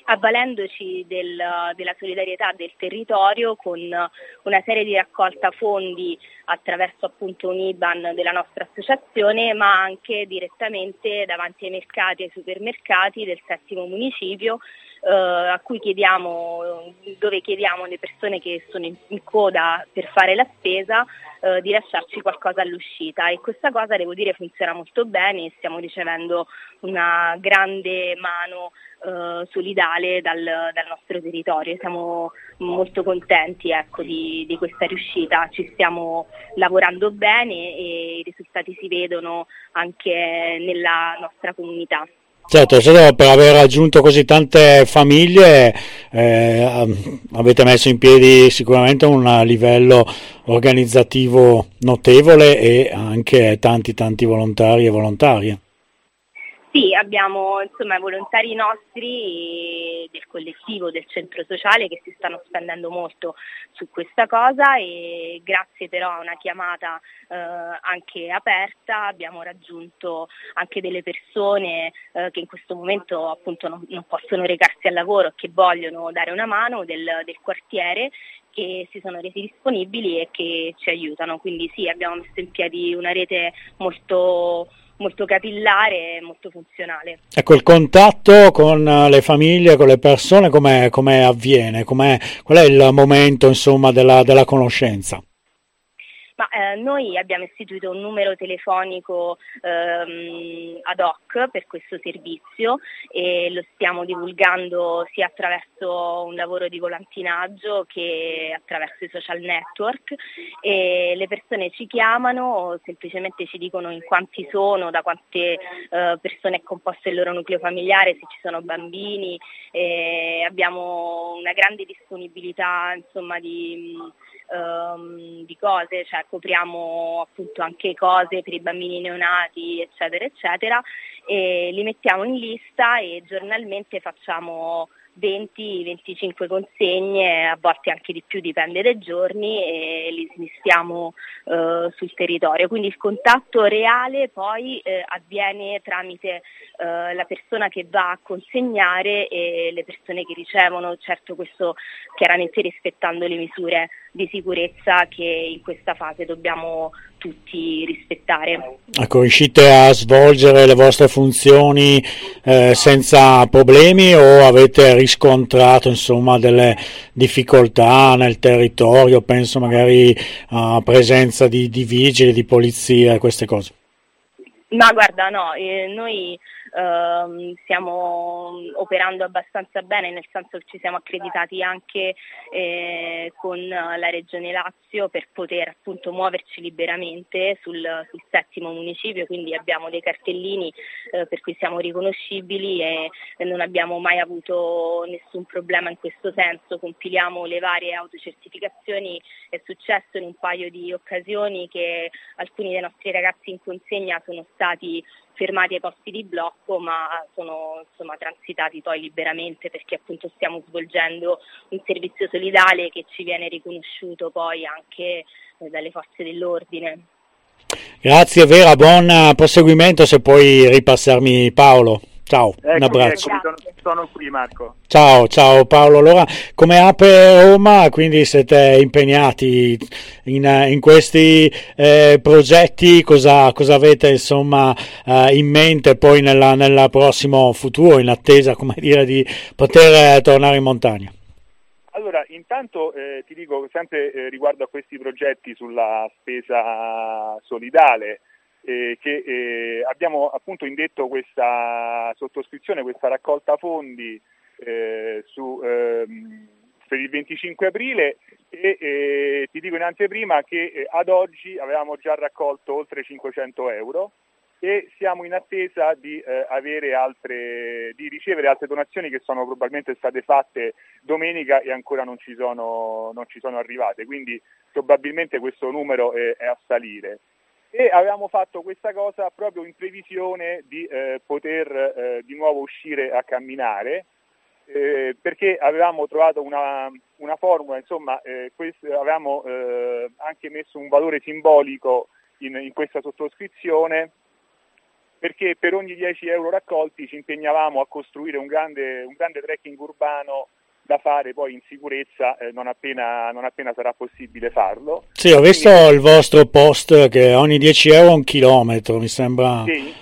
Speaker 11: avvalendoci del, della solidarietà del territorio con una serie di raccolta fondi attraverso appunto un IBAN della nostra associazione, ma anche direttamente davanti ai mercati e ai supermercati del settimo municipio eh, a cui chiediamo, dove chiediamo alle persone che sono in, in coda per fare la spesa eh, di lasciarci qualcosa all'uscita e questa cosa devo dire funziona molto bene e stiamo ricevendo una grande mano eh, solidale dal, dal, nostro territorio. Siamo molto contenti ecco, di, di, questa riuscita, ci stiamo lavorando bene e i risultati si vedono anche nella nostra comunità.
Speaker 2: Certo, per aver raggiunto così tante famiglie eh, avete messo in piedi sicuramente un livello organizzativo notevole e anche tanti tanti volontari e volontarie.
Speaker 11: Sì, abbiamo insomma volontari nostri del collettivo del centro sociale che si stanno spendendo molto su questa cosa e grazie però a una chiamata eh, anche aperta abbiamo raggiunto anche delle persone eh, che in questo momento appunto non, non, possono recarsi al lavoro e che vogliono dare una mano del, del quartiere che si sono resi disponibili e che ci aiutano. Quindi sì, abbiamo messo in piedi una rete molto molto capillare e molto funzionale.
Speaker 2: Ecco, il contatto con le famiglie, con le persone, come avviene? Com'è, qual è il momento insomma, della, della conoscenza?
Speaker 11: Ma eh, noi abbiamo istituito un numero telefonico ehm, ad hoc per questo servizio e lo stiamo divulgando sia attraverso un lavoro di volantinaggio che attraverso i social network e le persone ci chiamano o semplicemente ci dicono in quanti sono, da quante eh, persone è composto il loro nucleo familiare, se ci sono bambini, abbiamo una grande disponibilità insomma, di um, di cose, cioè copriamo appunto anche cose per i bambini neonati, eccetera, eccetera, e li mettiamo in lista e giornalmente facciamo 20-25 consegne, a volte anche di più, dipende dai giorni e li smistiamo eh, sul territorio. Quindi il contatto reale poi eh, avviene tramite eh, la persona che va a consegnare e le persone che ricevono, certo questo chiaramente rispettando le misure di sicurezza che in questa fase dobbiamo tutti rispettare.
Speaker 2: Ecco, riuscite a svolgere le vostre funzioni eh, senza problemi o avete riscontrato insomma, delle difficoltà nel territorio, penso magari a presenza di, di vigili, di polizia e queste cose?
Speaker 11: Ma guarda, no, eh, noi ehm, stiamo operando abbastanza bene, nel senso che ci siamo accreditati anche eh, con la Regione Lazio per poter appunto muoverci liberamente sul, sul settimo municipio, quindi abbiamo dei cartellini eh, per cui siamo riconoscibili e, e non abbiamo mai avuto nessun problema in questo senso, compiliamo le varie autocertificazioni, è successo in un paio di occasioni che alcuni dei nostri ragazzi in consegna sono stati fermati ai posti di blocco ma sono insomma, transitati poi liberamente perché appunto stiamo svolgendo un servizio solidale che ci viene riconosciuto poi anche eh, dalle forze dell'ordine.
Speaker 2: Grazie Vera, buon proseguimento se puoi ripassarmi Paolo. Ciao,
Speaker 10: eccomi,
Speaker 2: un abbraccio.
Speaker 10: Eccomi, sono, sono, qui Marco.
Speaker 2: Ciao, ciao Paolo. Allora, come apre Roma, quindi siete impegnati in, in questi eh, progetti, cosa, cosa, avete insomma eh, in mente poi nel prossimo futuro, in attesa come dire, di poter eh, tornare in montagna?
Speaker 10: Allora, intanto eh, ti dico sempre eh, riguardo a questi progetti sulla spesa solidale, eh, che eh, abbiamo appunto indetto questa sottoscrizione, questa raccolta fondi eh, su, ehm, per il 25 aprile e eh, ti dico in anteprima che eh, ad oggi avevamo già raccolto oltre 500 euro e siamo in attesa di, eh, altre, di, ricevere altre donazioni che sono probabilmente state fatte domenica e ancora non ci sono, non ci sono arrivate, quindi probabilmente questo numero è, è a salire e avevamo fatto questa cosa proprio in previsione di eh, poter eh, di nuovo uscire a camminare eh, perché avevamo trovato una, una formula, insomma eh, questo, avevamo eh, anche messo un valore simbolico in, in, questa sottoscrizione perché per ogni 10 euro raccolti ci impegnavamo a costruire un grande, un grande trekking urbano da fare poi in sicurezza eh, non, appena, non, appena, sarà possibile farlo.
Speaker 2: Sì, ho visto Quindi, il vostro post che ogni 10 euro un chilometro, mi sembra...
Speaker 10: Sì,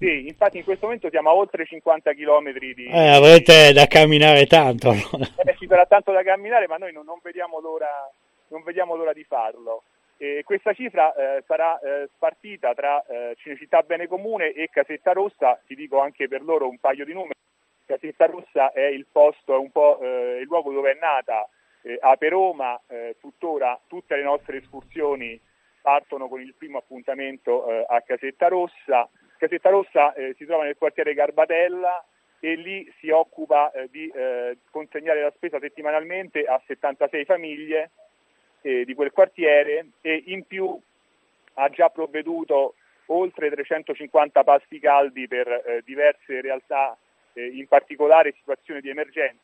Speaker 10: sì, infatti in questo momento siamo a oltre 50 km di...
Speaker 2: Eh, avrete da camminare tanto.
Speaker 10: Eh, ci sarà tanto da camminare, ma noi non, non, vediamo, l'ora, non vediamo, l'ora, di farlo. E questa cifra eh, sarà eh, spartita tra eh, Cinecittà Bene Comune e Casetta Rossa, ti dico anche per loro un paio di numeri. Casetta Rossa è il posto, è un po' eh, il luogo dove è nata eh, Ape Roma, eh, tuttora tutte le nostre escursioni partono con il primo appuntamento eh, a Casetta Rossa. Casetta Rossa eh, si trova nel quartiere Garbatella e lì si occupa eh, di consegnare la spesa settimanalmente a 76 famiglie di quel quartiere e in più ha già provveduto oltre 350 pasti caldi per eh, diverse realtà, eh, in particolare situazioni di emergenza.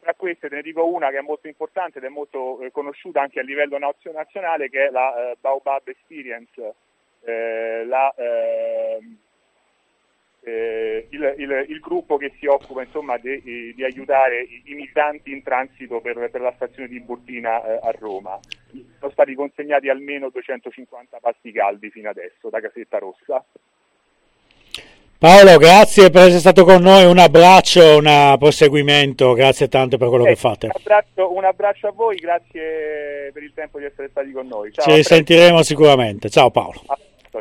Speaker 10: Tra queste te ne dico una che è molto importante ed è molto eh, conosciuta anche a livello nazionale, che è la eh, Baobab Experience, eh, la, ehm, eh, il, il, il, gruppo che si occupa insomma, di, di, aiutare i, i, migranti in transito per, per la stazione di Burtina a Roma sono stati consegnati almeno 250 pasti caldi fino adesso da Casetta Rossa.
Speaker 2: Paolo, grazie per essere stato con noi, un abbraccio, un proseguimento, grazie tanto per quello eh, che fate.
Speaker 10: Un abbraccio, un abbraccio, a voi, grazie per il tempo di essere stati con noi.
Speaker 2: Ciao, ci risentiremo sicuramente, ciao Paolo.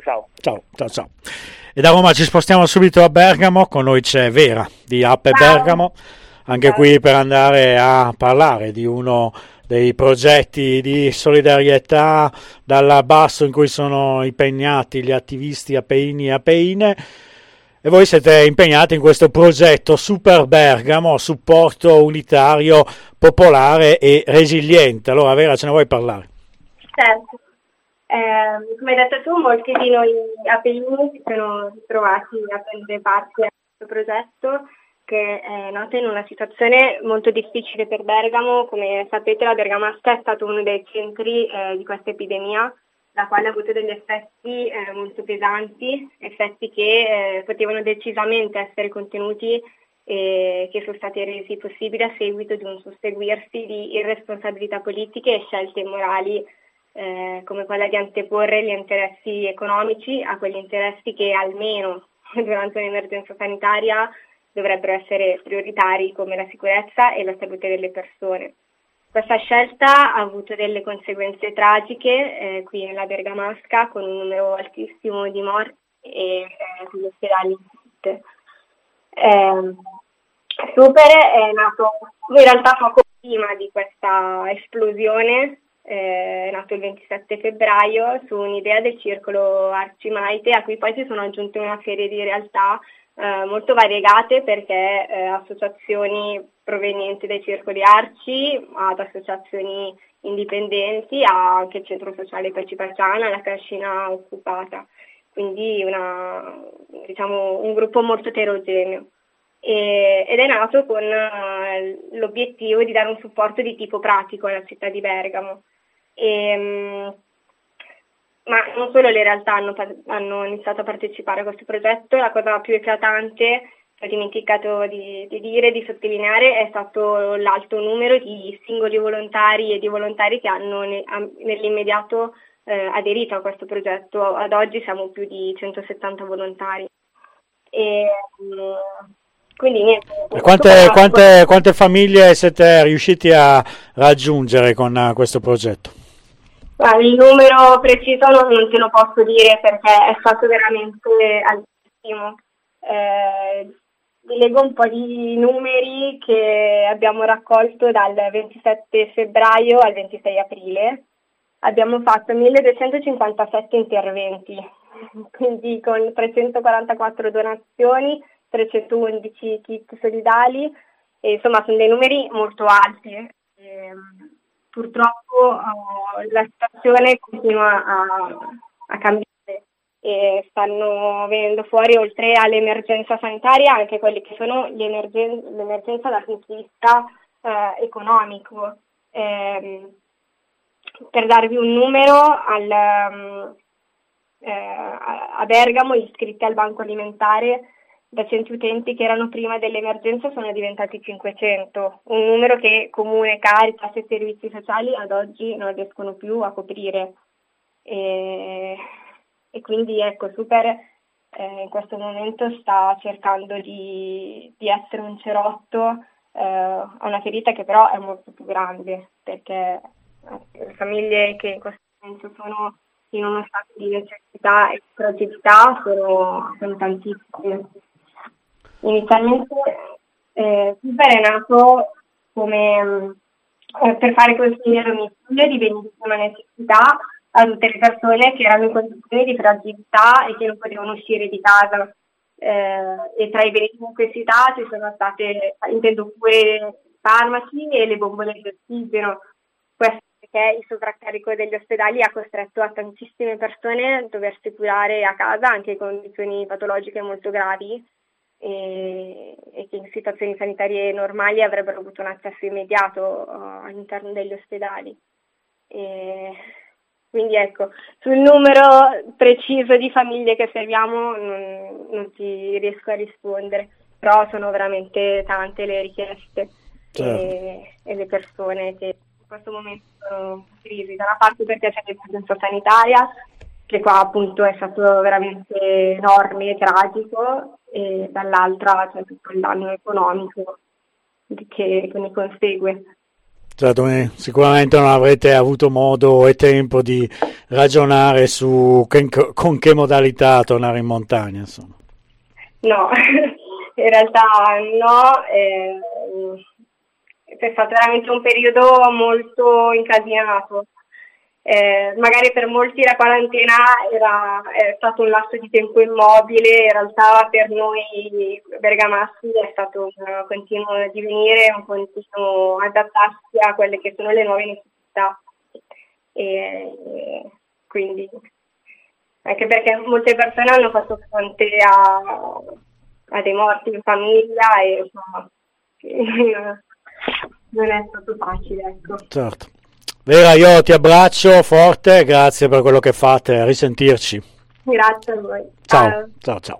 Speaker 10: Ciao.
Speaker 2: ciao. Ciao, ciao, E da Roma ci spostiamo subito a Bergamo, con noi c'è Vera di Appe ciao. Bergamo, anche ciao. qui per andare a parlare di uno dei progetti di solidarietà dal basso in cui sono impegnati gli attivisti apeini e apeine e voi siete impegnati in questo progetto Super Bergamo, supporto unitario, popolare e resiliente. Allora Vera, ce ne vuoi parlare?
Speaker 12: Certo. Eh, come hai detto tu, molti di noi apeini si sono trovati a prendere parte a questo progetto che è nato in una situazione molto difficile per Bergamo. Come sapete la Bergamasca è stato uno dei centri eh, di questa epidemia, la quale ha avuto degli effetti eh, molto pesanti, effetti che eh, potevano decisamente essere contenuti e che sono stati resi possibili a seguito di un susseguirsi di irresponsabilità politiche e scelte morali eh, come quella di anteporre gli interessi economici a quegli interessi che almeno durante un'emergenza sanitaria dovrebbero essere prioritari come la sicurezza e la salute delle persone. Questa scelta ha avuto delle conseguenze tragiche eh, qui nella Bergamasca con un numero altissimo di morti e eh, gli ospedali. Eh, Super è nato in realtà poco prima di questa esplosione, eh, è nato il 27 febbraio su un'idea del circolo Arcimaite a cui poi si sono aggiunte una serie di realtà eh, molto variegate perché eh, associazioni provenienti dai circoli Arci ad associazioni indipendenti, anche il centro sociale Pacipaciana, la cascina occupata, quindi una, diciamo, un gruppo molto eterogeneo. E, ed è nato con uh, l'obiettivo di dare un supporto di tipo pratico alla città di Bergamo. E, um, ma non solo le realtà hanno, hanno, iniziato a partecipare a questo progetto, la cosa più eclatante, ho dimenticato di, di dire, di sottolineare, è stato l'alto numero di singoli volontari e di volontari che hanno ne, nell'immediato eh, aderito a questo progetto. Ad oggi siamo più di 170 volontari. E, quindi niente.
Speaker 2: Quante, quante, quante famiglie siete riusciti a raggiungere con uh, questo progetto?
Speaker 12: Il numero preciso non, te lo posso dire perché è stato veramente altissimo. Eh, vi leggo un po' di numeri che abbiamo raccolto dal 27 febbraio al 26 aprile. Abbiamo fatto 1257 interventi, quindi con 344 donazioni, 311 kit solidali, e insomma sono dei numeri molto alti. Ehm, purtroppo uh, la situazione continua a, a, cambiare e stanno venendo fuori oltre all'emergenza sanitaria anche quelli che sono emergen- l'emergenza dal punto di vista uh, economico. Eh, per darvi un numero, al, um, eh, a Bergamo gli iscritti al banco alimentare da 100 utenti che erano prima dell'emergenza sono diventati 500, un numero che comune, Caritas e servizi sociali ad oggi non riescono più a coprire. E, e quindi ecco, Super eh, in questo momento sta cercando di, di essere un cerotto eh, a una ferita che però è molto più grande, perché eh, le famiglie che in questo momento sono in uno stato di necessità e fragilità sono, sono tantissime. Inizialmente eh, Uber è nato come, eh, per fare consigli a domicilio di prima necessità a tutte le persone che erano in condizioni di fragilità e che non potevano uscire di casa. Eh, e tra i beni di necessità ci sono state, intendo pure farmaci e le bombole di ossigeno. Queste perché il sovraccarico degli ospedali ha costretto a tantissime persone a doversi curare a casa anche in condizioni patologiche molto gravi e, e che in situazioni sanitarie normali avrebbero avuto un accesso immediato uh, all'interno degli ospedali. E quindi ecco, sul numero preciso di famiglie che serviamo non, non ti riesco a rispondere, però sono veramente tante le richieste certo. e, e, le persone che in questo momento sono in crisi, da una parte perché c'è l'emergenza sanitaria, che qua appunto è stato veramente enorme e tragico, e dall'altra c'è tutto il danno economico che, ne consegue.
Speaker 2: Certo, sicuramente non avrete avuto modo e tempo di ragionare su che, con che modalità tornare in montagna. Insomma.
Speaker 12: No, in realtà no, eh, è stato veramente un periodo molto incasinato eh, magari per molti la quarantena era è stato un lasso di tempo immobile, in realtà per noi bergamaschi è stato un continuo divenire, un continuo adattarsi a quelle che sono le nuove necessità. E, quindi anche perché molte persone hanno fatto fronte a, a dei morti in famiglia e insomma non è stato facile. Ecco.
Speaker 2: Certo. Vera, io ti abbraccio forte, grazie per quello che fate, a risentirci.
Speaker 12: Grazie a voi.
Speaker 2: ciao, ciao. ciao.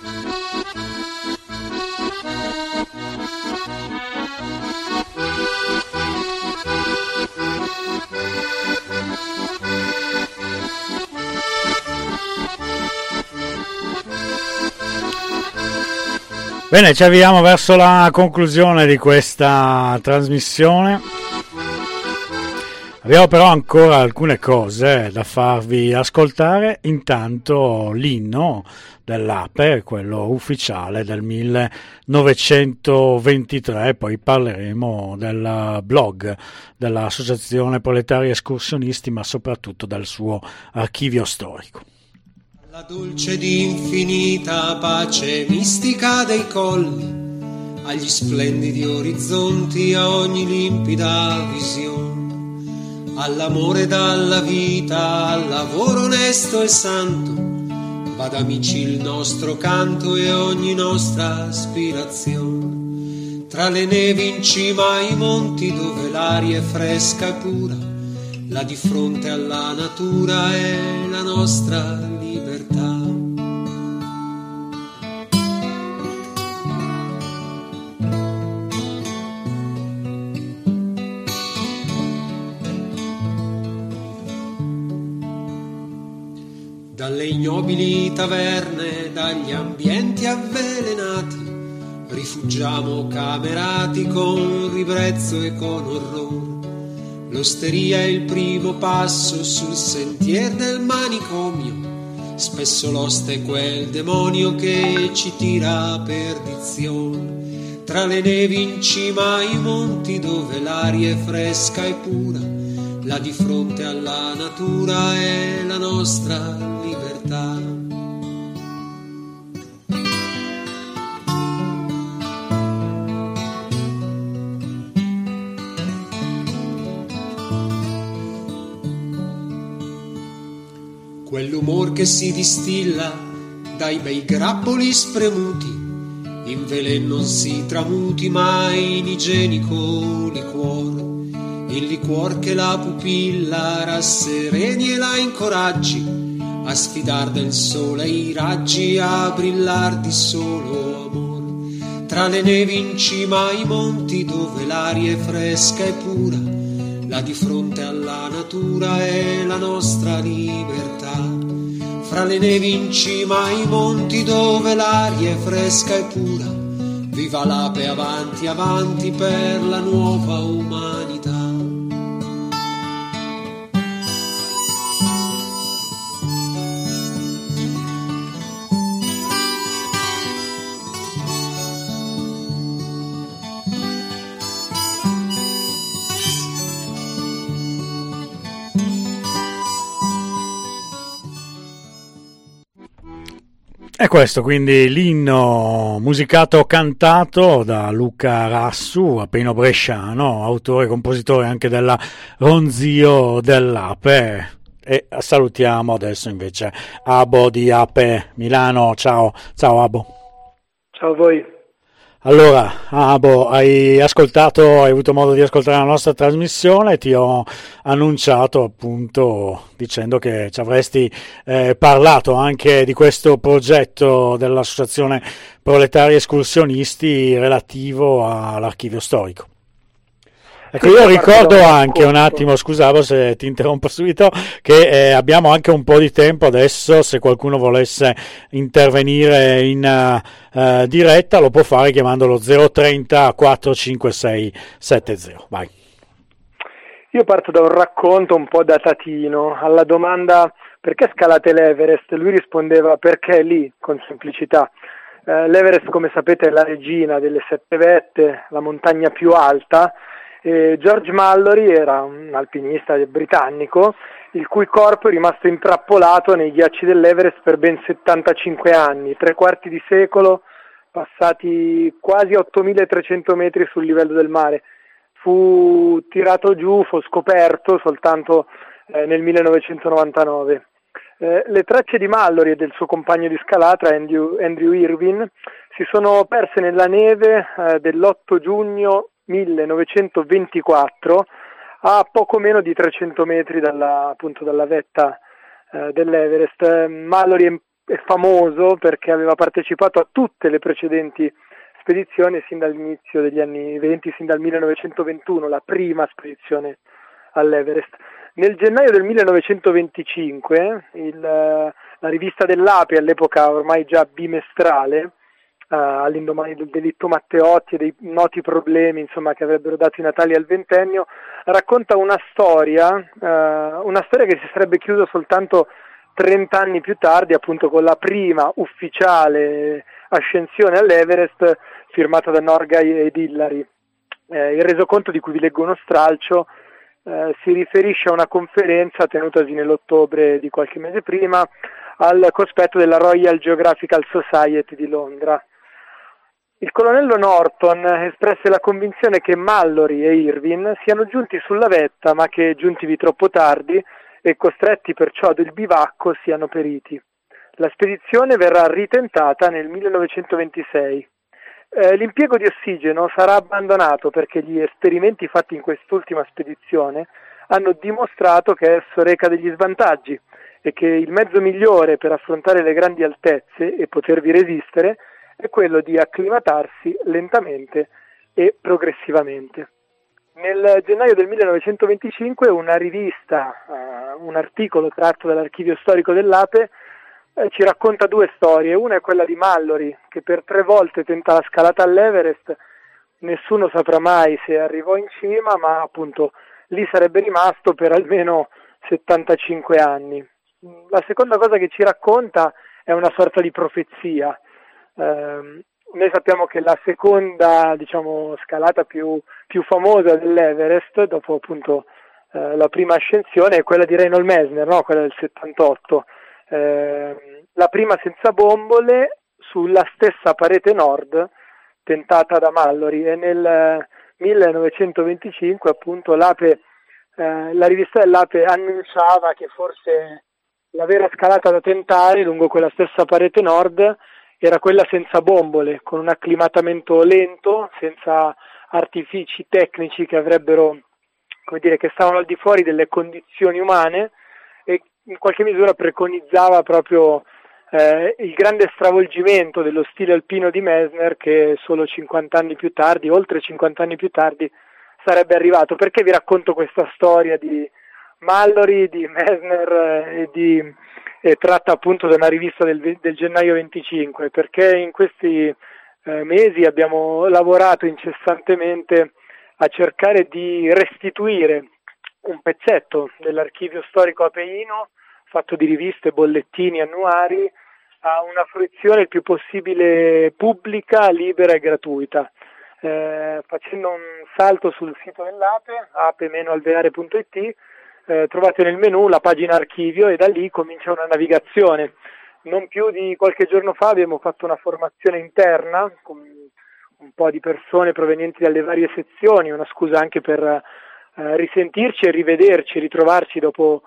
Speaker 2: Bene, ci avviamo verso la conclusione di questa trasmissione. Abbiamo però ancora alcune cose da farvi ascoltare, intanto l'inno dell'Ape, quello ufficiale del 1923, poi parleremo del blog dell'Associazione Proletari Escursionisti, ma soprattutto del suo archivio storico.
Speaker 1: La dolce ed infinita pace mistica dei colli, agli splendidi orizzonti, a ogni limpida visione, all'amore dalla vita, al lavoro onesto e santo, vada amici il nostro canto e ogni nostra aspirazione. Tra le nevi in cima ai monti dove l'aria è fresca e pura, là di fronte alla natura è la nostra Dalle ignobili taverne, dagli ambienti avvelenati, rifuggiamo camerati con ribrezzo e con orrore L'osteria è il primo passo sul sentier del manicomio. Spesso l'oste è quel demonio che ci tira a perdizione. Tra le nevi in cima ai monti dove l'aria è fresca e pura, là di fronte alla natura è la nostra libertà. quell'umor che si distilla dai bei grappoli spremuti, in velen non si tramuti mai in igienico liquor, il liquor che la pupilla rassereni e la incoraggi a sfidar del sole i raggi, a brillar di solo amor. tra le nevi in cima ai monti dove l'aria è fresca e pura, là di fronte alla natura è la nostra libertà. Fra le nevi in cima ai monti dove l'aria è fresca e pura, viva l'ape avanti, avanti per la nuova umanità.
Speaker 2: E questo quindi l'inno musicato cantato da Luca Rassu, appena bresciano, autore e compositore anche della Ronzio dell'Ape. E salutiamo adesso invece Abo di Ape Milano. Ciao, ciao Abo.
Speaker 13: Ciao a voi.
Speaker 2: Allora, Abo, hai ascoltato, hai avuto modo di ascoltare la nostra trasmissione, ti ho annunciato appunto dicendo che ci avresti eh, parlato anche di questo progetto dell'Associazione Proletari Escursionisti relativo all'archivio storico. Ecco, io ricordo anche un attimo, scusavo se ti interrompo subito, che eh, abbiamo anche un po' di tempo adesso, se qualcuno volesse intervenire in uh, diretta lo può fare chiamandolo 030 456 70. Vai.
Speaker 13: Io parto da un racconto un po' datatino, alla domanda perché scalate l'Everest? Lui rispondeva perché lì, con semplicità. Eh, L'Everest, come sapete, è la regina delle sette vette, la montagna più alta, eh, George Mallory era un alpinista britannico il cui corpo è rimasto intrappolato nei ghiacci dell'Everest per ben 75 anni, tre quarti di secolo, passati quasi 8300 metri sul livello del mare. Fu tirato giù, fu scoperto soltanto eh, nel 1999. Eh, le tracce di Mallory e del suo compagno di scalata, Andrew, Andrew Irwin, si sono perse nella neve eh, dell'8 giugno 1924 a poco meno di 300 metri dalla, appunto, dalla vetta eh, dell'Everest. Mallory è, famoso perché aveva partecipato a tutte le precedenti spedizioni sin dall'inizio degli anni 20, sin dal 1921, la prima spedizione all'Everest. Nel gennaio del 1925 il, la rivista dell'APE, all'epoca ormai già bimestrale, all'indomani del delitto Matteotti e dei noti problemi insomma, che avrebbero dato i Natali al ventennio, racconta una storia, uh, una storia che si sarebbe chiusa soltanto 30 anni più tardi, appunto con la prima ufficiale ascensione all'Everest firmata da Norgay ed Hillary. Eh, il resoconto di cui vi leggo uno stralcio eh, si riferisce a una conferenza tenutasi nell'ottobre di qualche mese prima al cospetto della Royal Geographical Society di Londra. Il colonnello Norton espresse la convinzione che Mallory e Irvin siano giunti sulla vetta, ma che giuntivi troppo tardi e costretti perciò ad il bivacco siano periti. La spedizione verrà ritentata nel 1926. Eh, l'impiego di ossigeno sarà abbandonato perché gli esperimenti fatti in quest'ultima spedizione hanno dimostrato che esso reca degli svantaggi e che il mezzo migliore per affrontare le grandi altezze e potervi resistere è quello di acclimatarsi lentamente e progressivamente. Nel gennaio del 1925 una rivista, uh, un articolo tratto dall'archivio storico dell'Ape, eh, ci racconta due storie. Una è quella di Mallory, che per tre volte tenta la scalata all'Everest, nessuno saprà mai se arrivò in cima, ma appunto lì sarebbe rimasto per almeno 75 anni. La seconda cosa che ci racconta è una sorta di profezia. Eh, noi sappiamo che la seconda diciamo, scalata più, più, famosa dell'Everest, dopo appunto eh, la prima ascensione, è quella di Reynold Messner, no? quella del 78. Eh, la prima senza bombole sulla stessa parete nord tentata da Mallory e nel 1925 appunto l'Ape, eh, la rivista dell'Ape annunciava che forse la vera scalata da tentare lungo quella stessa parete nord era quella senza bombole, con un acclimatamento lento, senza artifici tecnici che avrebbero, come dire, che stavano al di fuori delle condizioni umane e in qualche misura preconizzava proprio eh, il grande stravolgimento dello stile alpino di Messner che solo 50 anni più tardi, oltre 50 anni più tardi, sarebbe arrivato. Perché vi racconto questa storia di Mallory, di Messner eh, e di, eh, tratta appunto da una rivista del, del gennaio 25? Perché in questi eh, mesi abbiamo lavorato incessantemente a cercare di restituire un pezzetto dell'archivio storico apeino fatto di riviste, bollettini annuari a una fruizione il più possibile pubblica, libera e gratuita. Eh, facendo un salto sul sito dell'APE, ape-alveare.it, eh, trovate nel menu la pagina archivio e da lì comincia una navigazione. Non più di qualche giorno fa abbiamo fatto una formazione interna con un po' di persone provenienti dalle varie sezioni, una scusa anche per eh, risentirci e rivederci, ritrovarci dopo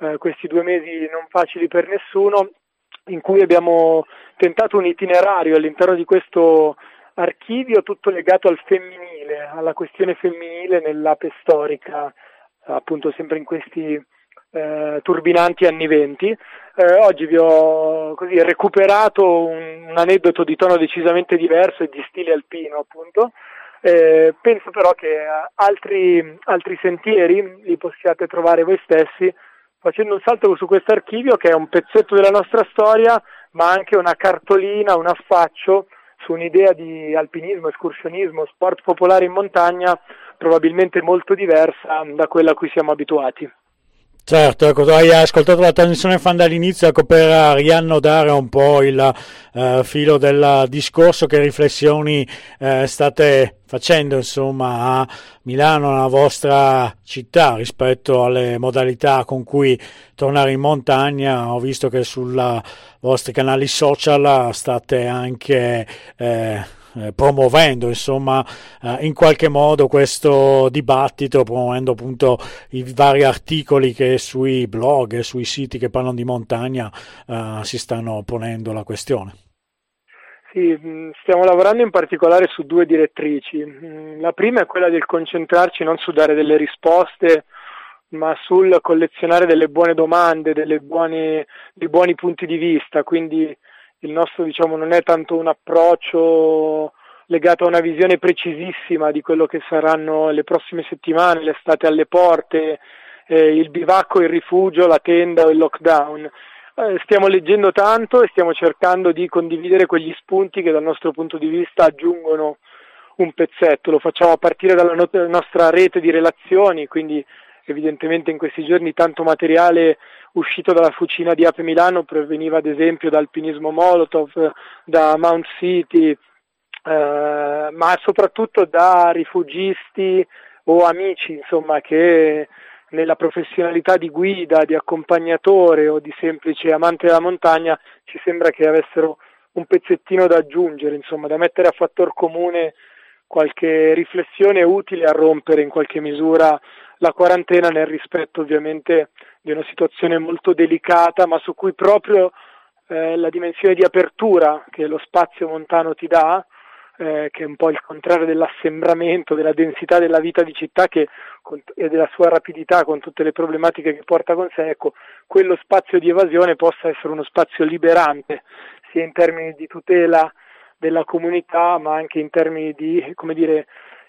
Speaker 13: eh, questi due mesi non facili per nessuno in cui abbiamo tentato un itinerario all'interno di questo archivio tutto legato al femminile, alla questione femminile nell'ape storica, appunto sempre in questi eh, turbinanti anni venti. Eh, oggi vi ho così, recuperato un, un, aneddoto di tono decisamente diverso e di stile alpino, appunto. Eh, penso però che altri, altri sentieri li possiate trovare voi stessi facendo un salto su questo archivio che è un pezzetto della nostra storia, ma anche una cartolina, un affaccio su un'idea di alpinismo, escursionismo, sport popolare in montagna probabilmente molto diversa da quella a cui siamo abituati.
Speaker 2: Certo, ecco, hai ascoltato la trasmissione fan dall'inizio ecco, per riannodare un po' il uh, filo del discorso, che riflessioni uh, state facendo insomma a Milano, la vostra città, rispetto alle modalità con cui tornare in montagna. Ho visto che sui vostri canali social state anche... Eh, eh, promuovendo insomma eh, in qualche modo questo dibattito, promuovendo appunto i vari articoli che sui blog e sui siti che parlano di montagna eh, si stanno ponendo la questione.
Speaker 13: Sì, mm, stiamo lavorando in particolare su due direttrici. Mm, la prima è quella del concentrarci non su dare delle risposte, ma sul collezionare delle buone domande, delle buone, dei buoni punti di vista, quindi il nostro diciamo, non è tanto un approccio legato a una visione precisissima di quello che saranno le prossime settimane, l'estate alle porte, eh, il bivacco, il rifugio, la tenda o il lockdown. Eh, stiamo leggendo tanto e stiamo cercando di condividere quegli spunti che dal nostro punto di vista aggiungono un pezzetto, lo facciamo a partire dalla not- nostra rete di relazioni, quindi evidentemente in questi giorni tanto materiale uscito dalla fucina di Ape Milano proveniva ad esempio da Alpinismo Molotov, da Mount City, eh, ma soprattutto da rifugisti o amici insomma, che nella professionalità di guida, di accompagnatore o di semplice amante della montagna ci sembra che avessero un pezzettino da aggiungere, insomma, da mettere a fattor comune qualche riflessione utile a rompere in qualche misura la quarantena nel rispetto ovviamente di una situazione molto delicata, ma su cui proprio eh, la dimensione di apertura che lo spazio montano ti dà, eh, che è un po' il contrario dell'assembramento, della densità della vita di città che, con, e della sua rapidità con tutte le problematiche che porta con sé, ecco, quello spazio di evasione possa essere uno spazio liberante, sia in termini di tutela della comunità, ma anche in termini di, come dire,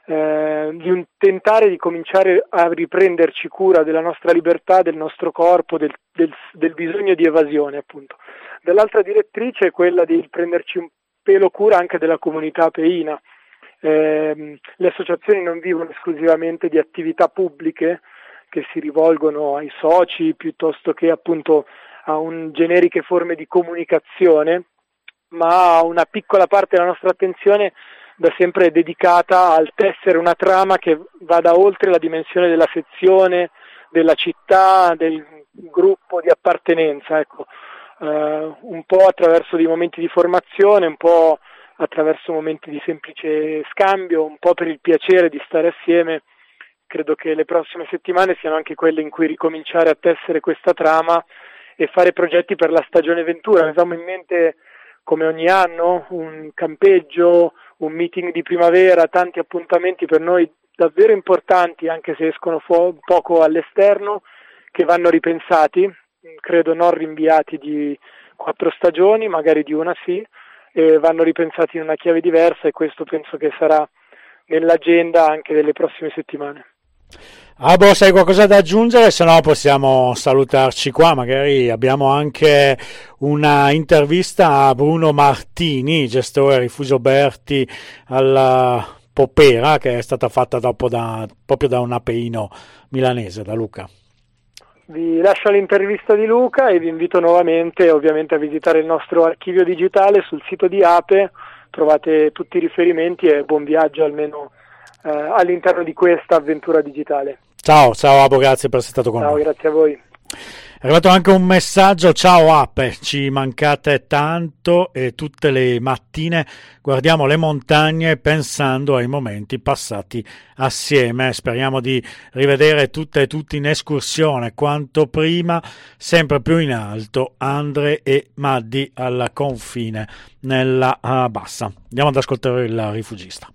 Speaker 13: eh, di un tentare di cominciare a riprenderci cura della nostra libertà, del nostro corpo, del, del, del bisogno di evasione appunto. Dall'altra direttrice è quella di prenderci un pelo cura anche della comunità peina. Eh, le associazioni non vivono esclusivamente di attività pubbliche che si rivolgono ai soci piuttosto che appunto a un generiche forme di comunicazione, ma una piccola parte della nostra attenzione da sempre dedicata al tessere una trama che vada oltre la dimensione della sezione, della città, del gruppo di appartenenza, ecco. uh, un po' attraverso dei momenti di formazione, un po' attraverso momenti di semplice scambio, un po' per il piacere di stare assieme. Credo che le prossime settimane siano anche quelle in cui ricominciare a tessere questa trama e fare progetti per la stagione Ventura. Avevamo in mente come ogni anno un campeggio, un meeting di primavera, tanti appuntamenti per noi davvero importanti, anche se escono fu- poco all'esterno, che vanno ripensati, credo non rinviati di quattro stagioni, magari di una sì, e vanno ripensati in una chiave diversa e questo penso che sarà nell'agenda anche delle prossime settimane.
Speaker 2: Abo, sai qualcosa da aggiungere? Se no possiamo salutarci qua. Magari abbiamo anche una intervista a Bruno Martini, gestore Rifugio Berti alla Popera, che è stata fatta da, proprio da un apeino milanese, da Luca.
Speaker 13: Vi lascio l'intervista di Luca e vi invito nuovamente ovviamente a visitare il nostro archivio digitale sul sito di Ape, trovate tutti i riferimenti e buon viaggio almeno eh, all'interno di questa avventura digitale.
Speaker 2: Ciao, ciao Abo, grazie per essere stato con
Speaker 13: ciao,
Speaker 2: noi.
Speaker 13: Ciao, grazie a voi.
Speaker 2: È arrivato anche un messaggio, ciao Ape, ci mancate tanto e tutte le mattine guardiamo le montagne pensando ai momenti passati assieme. Speriamo di rivedere tutte e tutti in escursione quanto prima, sempre più in alto, Andre e Maddi alla confine nella uh, bassa. Andiamo ad ascoltare il rifugista.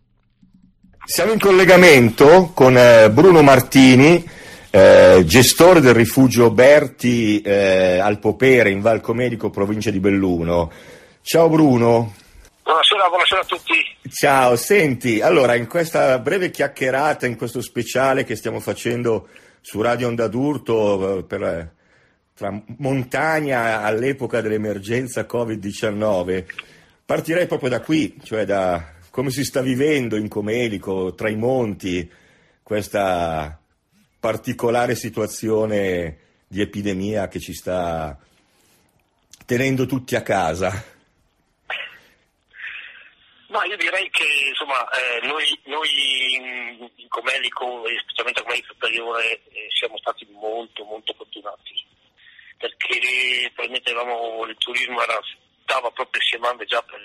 Speaker 14: Siamo in collegamento con eh, Bruno Martini, eh, gestore del rifugio Berti eh, al Popere in Val Comedico, provincia di Belluno. Ciao Bruno.
Speaker 15: Buonasera, buonasera a tutti.
Speaker 14: Ciao, senti, allora in questa breve chiacchierata, in questo speciale che stiamo facendo su Radio Onda d'Urto eh, per, tra montagna all'epoca dell'emergenza Covid-19, partirei proprio da qui, cioè da come si sta vivendo in Comelico, tra i monti, questa particolare situazione di epidemia che ci sta tenendo tutti a casa?
Speaker 15: Ma io direi che insomma, eh, noi, noi, in Comelico e specialmente a Comelico Superiore eh, siamo stati molto molto fortunati perché probabilmente avevamo, il turismo era, stava proprio scemando già per,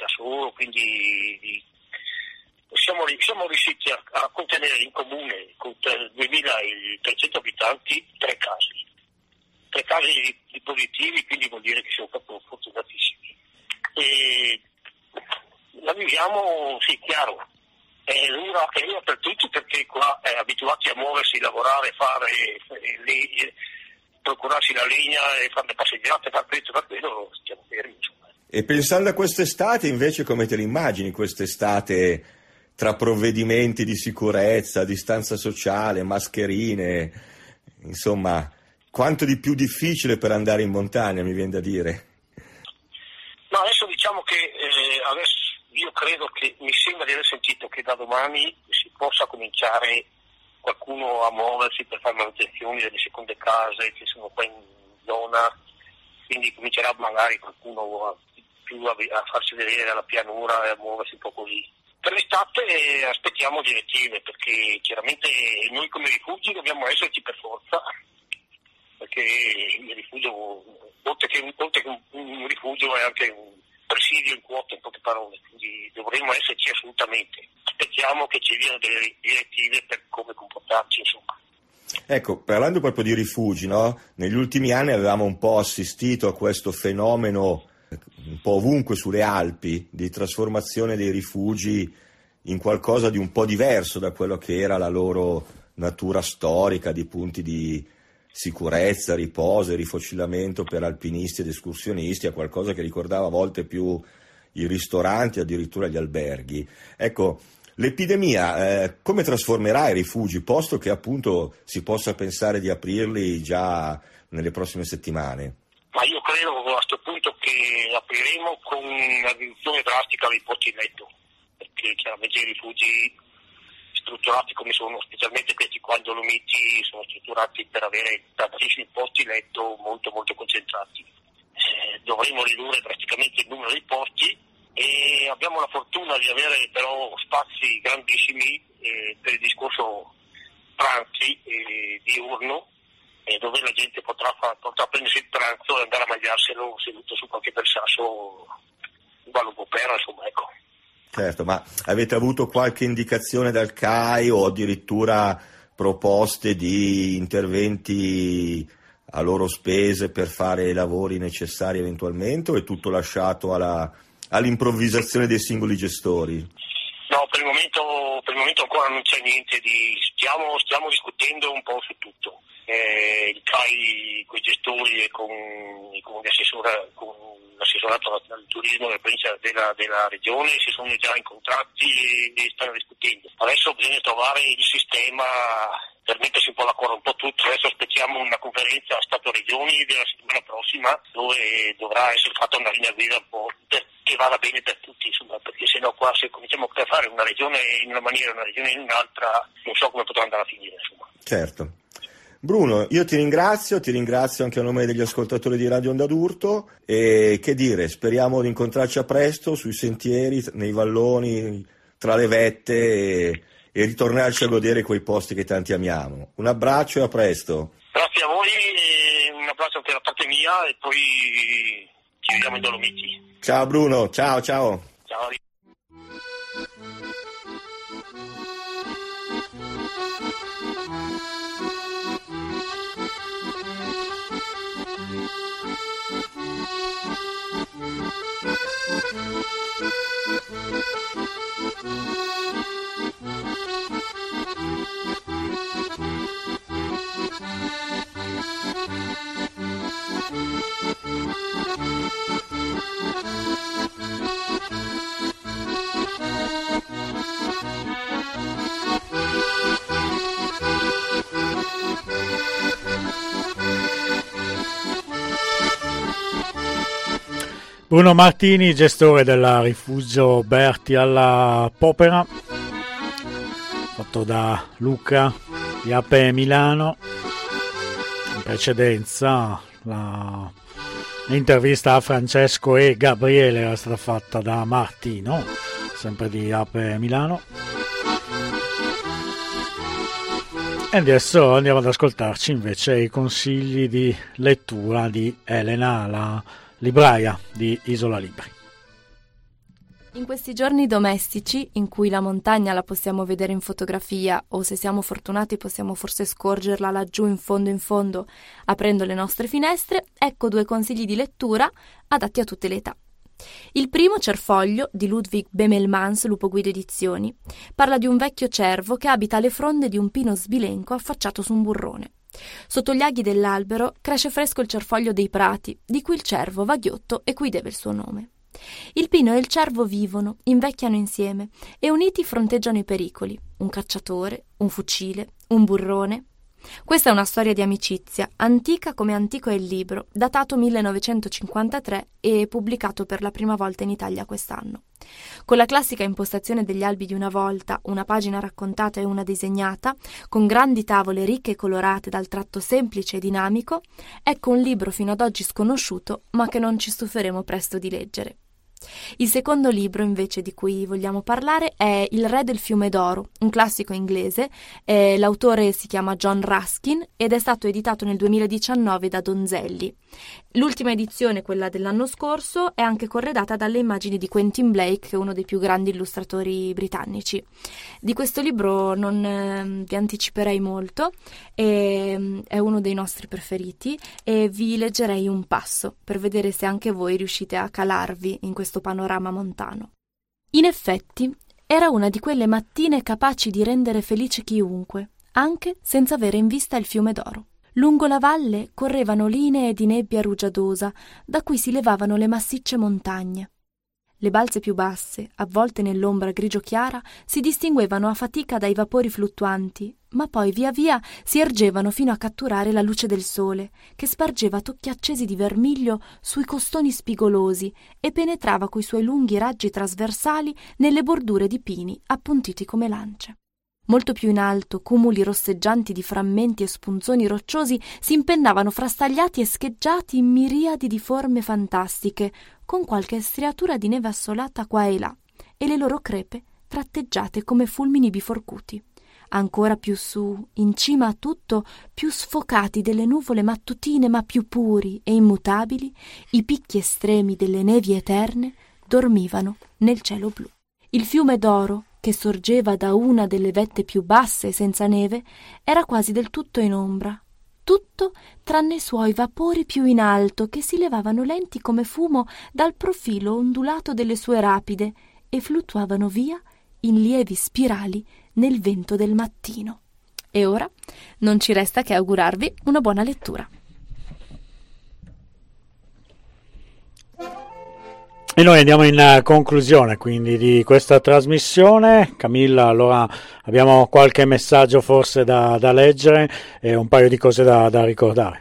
Speaker 15: da solo, quindi siamo, siamo riusciti a, a, contenere in comune con 2.300 abitanti tre casi. Tre casi di, positivi, quindi vuol dire che siamo proprio fortunatissimi. E la viviamo, sì, chiaro, è dura, è dura per tutti perché qua è abituati a muoversi, lavorare, fare, le, procurarsi la legna e fare le passeggiate, fare questo, fare quello, stiamo fermi. Insomma.
Speaker 14: E pensando a quest'estate, invece, come te l'immagini quest'estate tra provvedimenti di sicurezza, distanza sociale, mascherine, insomma, quanto di più difficile per andare in montagna, mi viene da dire.
Speaker 15: No, adesso diciamo che eh, adesso io credo che mi sembra di aver sentito che da domani si possa cominciare qualcuno a muoversi per fare manutenzioni delle seconde case che sono qua in zona, quindi comincerà magari qualcuno a più a, a farsi vedere dalla pianura e a muoversi un po' così. Per l'estate aspettiamo direttive perché chiaramente noi come rifugi dobbiamo esserci per forza perché il rifugio, oltre che, oltre che un, un, rifugio è anche un presidio in quota in poche parole, quindi dovremmo esserci assolutamente. Aspettiamo che ci diano delle direttive per come comportarci insomma.
Speaker 14: Ecco, parlando proprio di rifugi, no? negli ultimi anni avevamo un po' assistito a questo fenomeno un po' ovunque sulle Alpi di trasformazione dei rifugi in qualcosa di un po' diverso da quello che era la loro natura storica di punti di sicurezza, riposo e rifocilamento per alpinisti ed escursionisti a qualcosa che ricordava a volte più i ristoranti, addirittura gli alberghi. Ecco, l'epidemia eh, come trasformerà i rifugi, posto che appunto si possa pensare di aprirli già nelle prossime settimane?
Speaker 15: Ma io credo a questo punto che apriremo con una riduzione drastica dei posti letto, perché chiaramente i rifugi strutturati come sono, specialmente questi qua in Dolomiti, sono strutturati per avere tantissimi posti letto molto molto concentrati. Eh, dovremo ridurre drasticamente il numero di posti e abbiamo la fortuna di avere però spazi grandissimi eh, per il discorso pranzi eh, diurno eh, dove la gente potrà, potrà, prendersi il pranzo e andare a mangiarselo seduto su qualche bersasso un po' per, insomma, ecco.
Speaker 14: Certo, ma avete avuto qualche indicazione dal CAI o addirittura proposte di interventi a loro spese per fare i lavori necessari eventualmente o è tutto lasciato alla, all'improvvisazione dei singoli gestori?
Speaker 15: No, per il momento, per il momento ancora non c'è niente di... stiamo, stiamo discutendo un po' su tutto. Eh, tra i, con i gestori e con, con, con l'assessorato del turismo della della, regione si sono già incontrati e, e stanno discutendo. Adesso bisogna trovare il sistema per mettersi un po' d'accordo un po' tutto. Adesso aspettiamo una conferenza Stato-Regioni della settimana prossima dove dovrà essere fatta una linea guida un po' che vada bene per tutti, insomma, perché se no qua se cominciamo a fare una regione in una maniera e una regione in un'altra non so come potrà andare a finire. Insomma.
Speaker 14: Certo. Bruno, io ti ringrazio, ti ringrazio anche a nome degli ascoltatori di Radio Onda d'Urto e che dire, speriamo di incontrarci a presto sui sentieri, nei valloni, tra le vette e, e ritornarci a godere quei posti che tanti amiamo. Un abbraccio e a presto.
Speaker 15: Grazie a voi, un abbraccio anche da parte mia e poi ci vediamo in Dolomiti.
Speaker 14: Ciao Bruno, ciao ciao.
Speaker 15: Ciao.
Speaker 2: Bruno Martini, gestore del rifugio Berti alla Popera, fatto da Luca di Ape Milano. In precedenza l'intervista a Francesco e Gabriele era stata fatta da Martino, sempre di Ape Milano. E adesso andiamo ad ascoltarci invece i consigli di lettura di Elena, la libraia di Isola Libri.
Speaker 9: In questi giorni domestici, in cui la montagna la possiamo vedere in fotografia o se siamo fortunati possiamo forse scorgerla laggiù in fondo in fondo aprendo le nostre finestre, ecco due consigli di lettura adatti a tutte le età. Il primo, Cerfoglio, di Ludwig Bemelmans, Lupo Guido Edizioni, parla di un vecchio cervo che abita le fronde di un pino sbilenco affacciato su un burrone. Sotto gli aghi dell'albero cresce fresco il cerfoglio dei prati, di cui il cervo va ghiotto e cui deve il suo nome. Il pino e il cervo vivono, invecchiano insieme e uniti fronteggiano i pericoli: un cacciatore, un fucile, un burrone. Questa è una storia di amicizia, antica come antico è il libro, datato 1953 e pubblicato per la prima volta in Italia quest'anno. Con la classica impostazione degli albi di una volta, una pagina raccontata e una disegnata, con grandi tavole ricche e colorate dal tratto semplice e dinamico, ecco un libro fino ad oggi sconosciuto, ma che non ci stuferemo presto di leggere. Il secondo libro, invece, di cui vogliamo parlare è Il Re del Fiume d'Oro, un classico inglese. Eh, l'autore si chiama John Ruskin ed è stato editato nel 2019 da Donzelli. L'ultima edizione, quella dell'anno scorso, è anche corredata dalle immagini di Quentin Blake, uno dei più grandi illustratori britannici. Di questo libro non eh, vi anticiperei molto, è, è uno dei nostri preferiti e vi leggerei un passo per vedere se anche voi riuscite a calarvi in questo questo panorama montano. In effetti, era una di quelle mattine capaci di rendere felice chiunque, anche senza avere in vista il fiume d'oro. Lungo la valle correvano linee di nebbia rugiadosa, da cui si levavano le massicce montagne. Le balze più basse, avvolte nell'ombra grigio chiara, si distinguevano a fatica dai vapori fluttuanti, ma poi via via si ergevano fino a catturare la luce del sole, che spargeva tocchi accesi di vermiglio sui costoni spigolosi e penetrava coi suoi lunghi raggi trasversali nelle bordure di pini appuntiti come lance. Molto più in alto, cumuli rosseggianti di frammenti e spunzoni rocciosi si impennavano frastagliati e scheggiati in miriadi di forme fantastiche, con qualche striatura di neve assolata qua e là, e le loro crepe tratteggiate come fulmini biforcuti. Ancora più su, in cima a tutto, più sfocati delle nuvole mattutine ma più puri e immutabili, i picchi estremi delle nevi eterne dormivano nel cielo blu. Il fiume d'oro, che sorgeva da una delle vette più basse senza neve, era quasi del tutto in ombra, tutto tranne i suoi vapori più in alto che si levavano lenti come fumo dal profilo ondulato delle sue rapide e fluttuavano via in lievi spirali nel vento del mattino. E ora non ci resta che augurarvi una buona lettura.
Speaker 2: E noi andiamo in eh, conclusione quindi di questa trasmissione. Camilla, allora abbiamo qualche messaggio forse da, da leggere e un paio di cose da, da ricordare.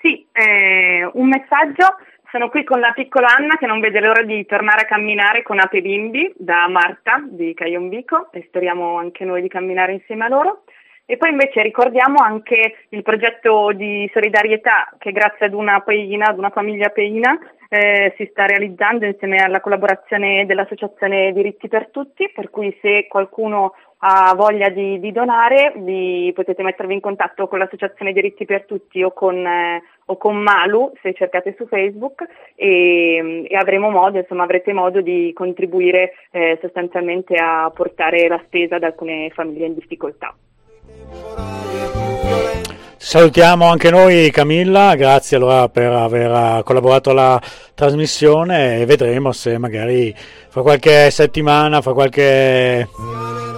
Speaker 3: Sì, eh, un messaggio. Sono qui con la piccola Anna che non vede l'ora di tornare a camminare con Ape Bimbi da Marta di Caionvico e speriamo anche noi di camminare insieme a loro. E poi invece ricordiamo anche il progetto di solidarietà che grazie ad una peina, ad una famiglia peina, eh, si sta realizzando insieme alla collaborazione dell'Associazione Diritti per Tutti, per cui se qualcuno ha voglia di, di donare vi potete mettervi in contatto con l'Associazione Diritti per Tutti o con, eh, o con Malu se cercate su Facebook e, e avremo modo, insomma, avrete modo di contribuire eh, sostanzialmente a portare la spesa ad alcune famiglie in difficoltà.
Speaker 2: Salutiamo anche noi Camilla, grazie allora per aver collaborato alla trasmissione e vedremo se magari fra qualche settimana, fra qualche,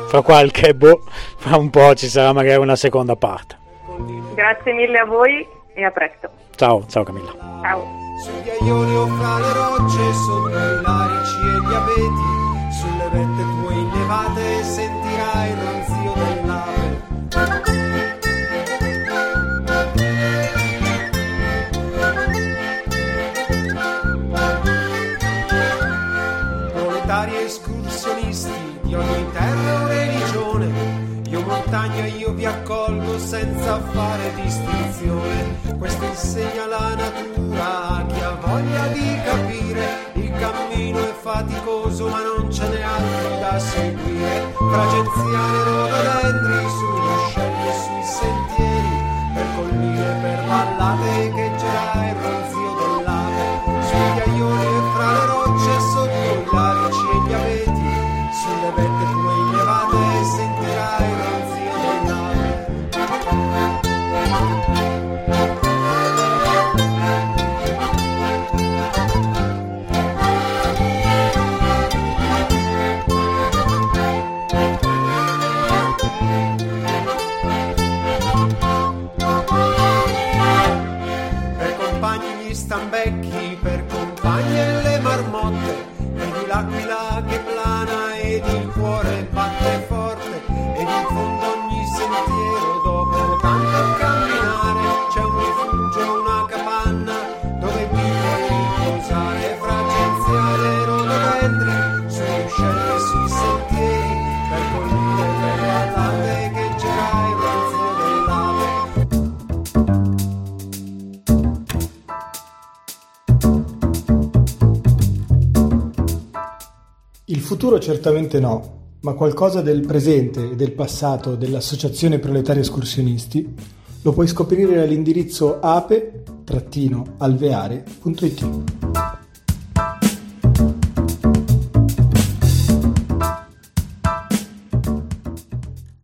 Speaker 2: fra qualche boh, fra un po' ci sarà magari una seconda parte.
Speaker 3: Grazie mille a voi e a presto.
Speaker 2: Ciao, ciao Camilla.
Speaker 3: Ciao.
Speaker 1: Sui ghiaioli o fra le rocce, sotto i larici e gli abeti, sulle vette tue innevate sentirai montagna io vi accolgo senza fare distinzione. Questo insegna la natura a chi ha voglia di capire. Il cammino è faticoso ma non ce n'è altro da seguire. Tra genziane e rododendri, sugli
Speaker 16: futuro certamente no, ma qualcosa del presente e del passato dell'Associazione Proletari Escursionisti lo puoi scoprire all'indirizzo ape-alveare.it.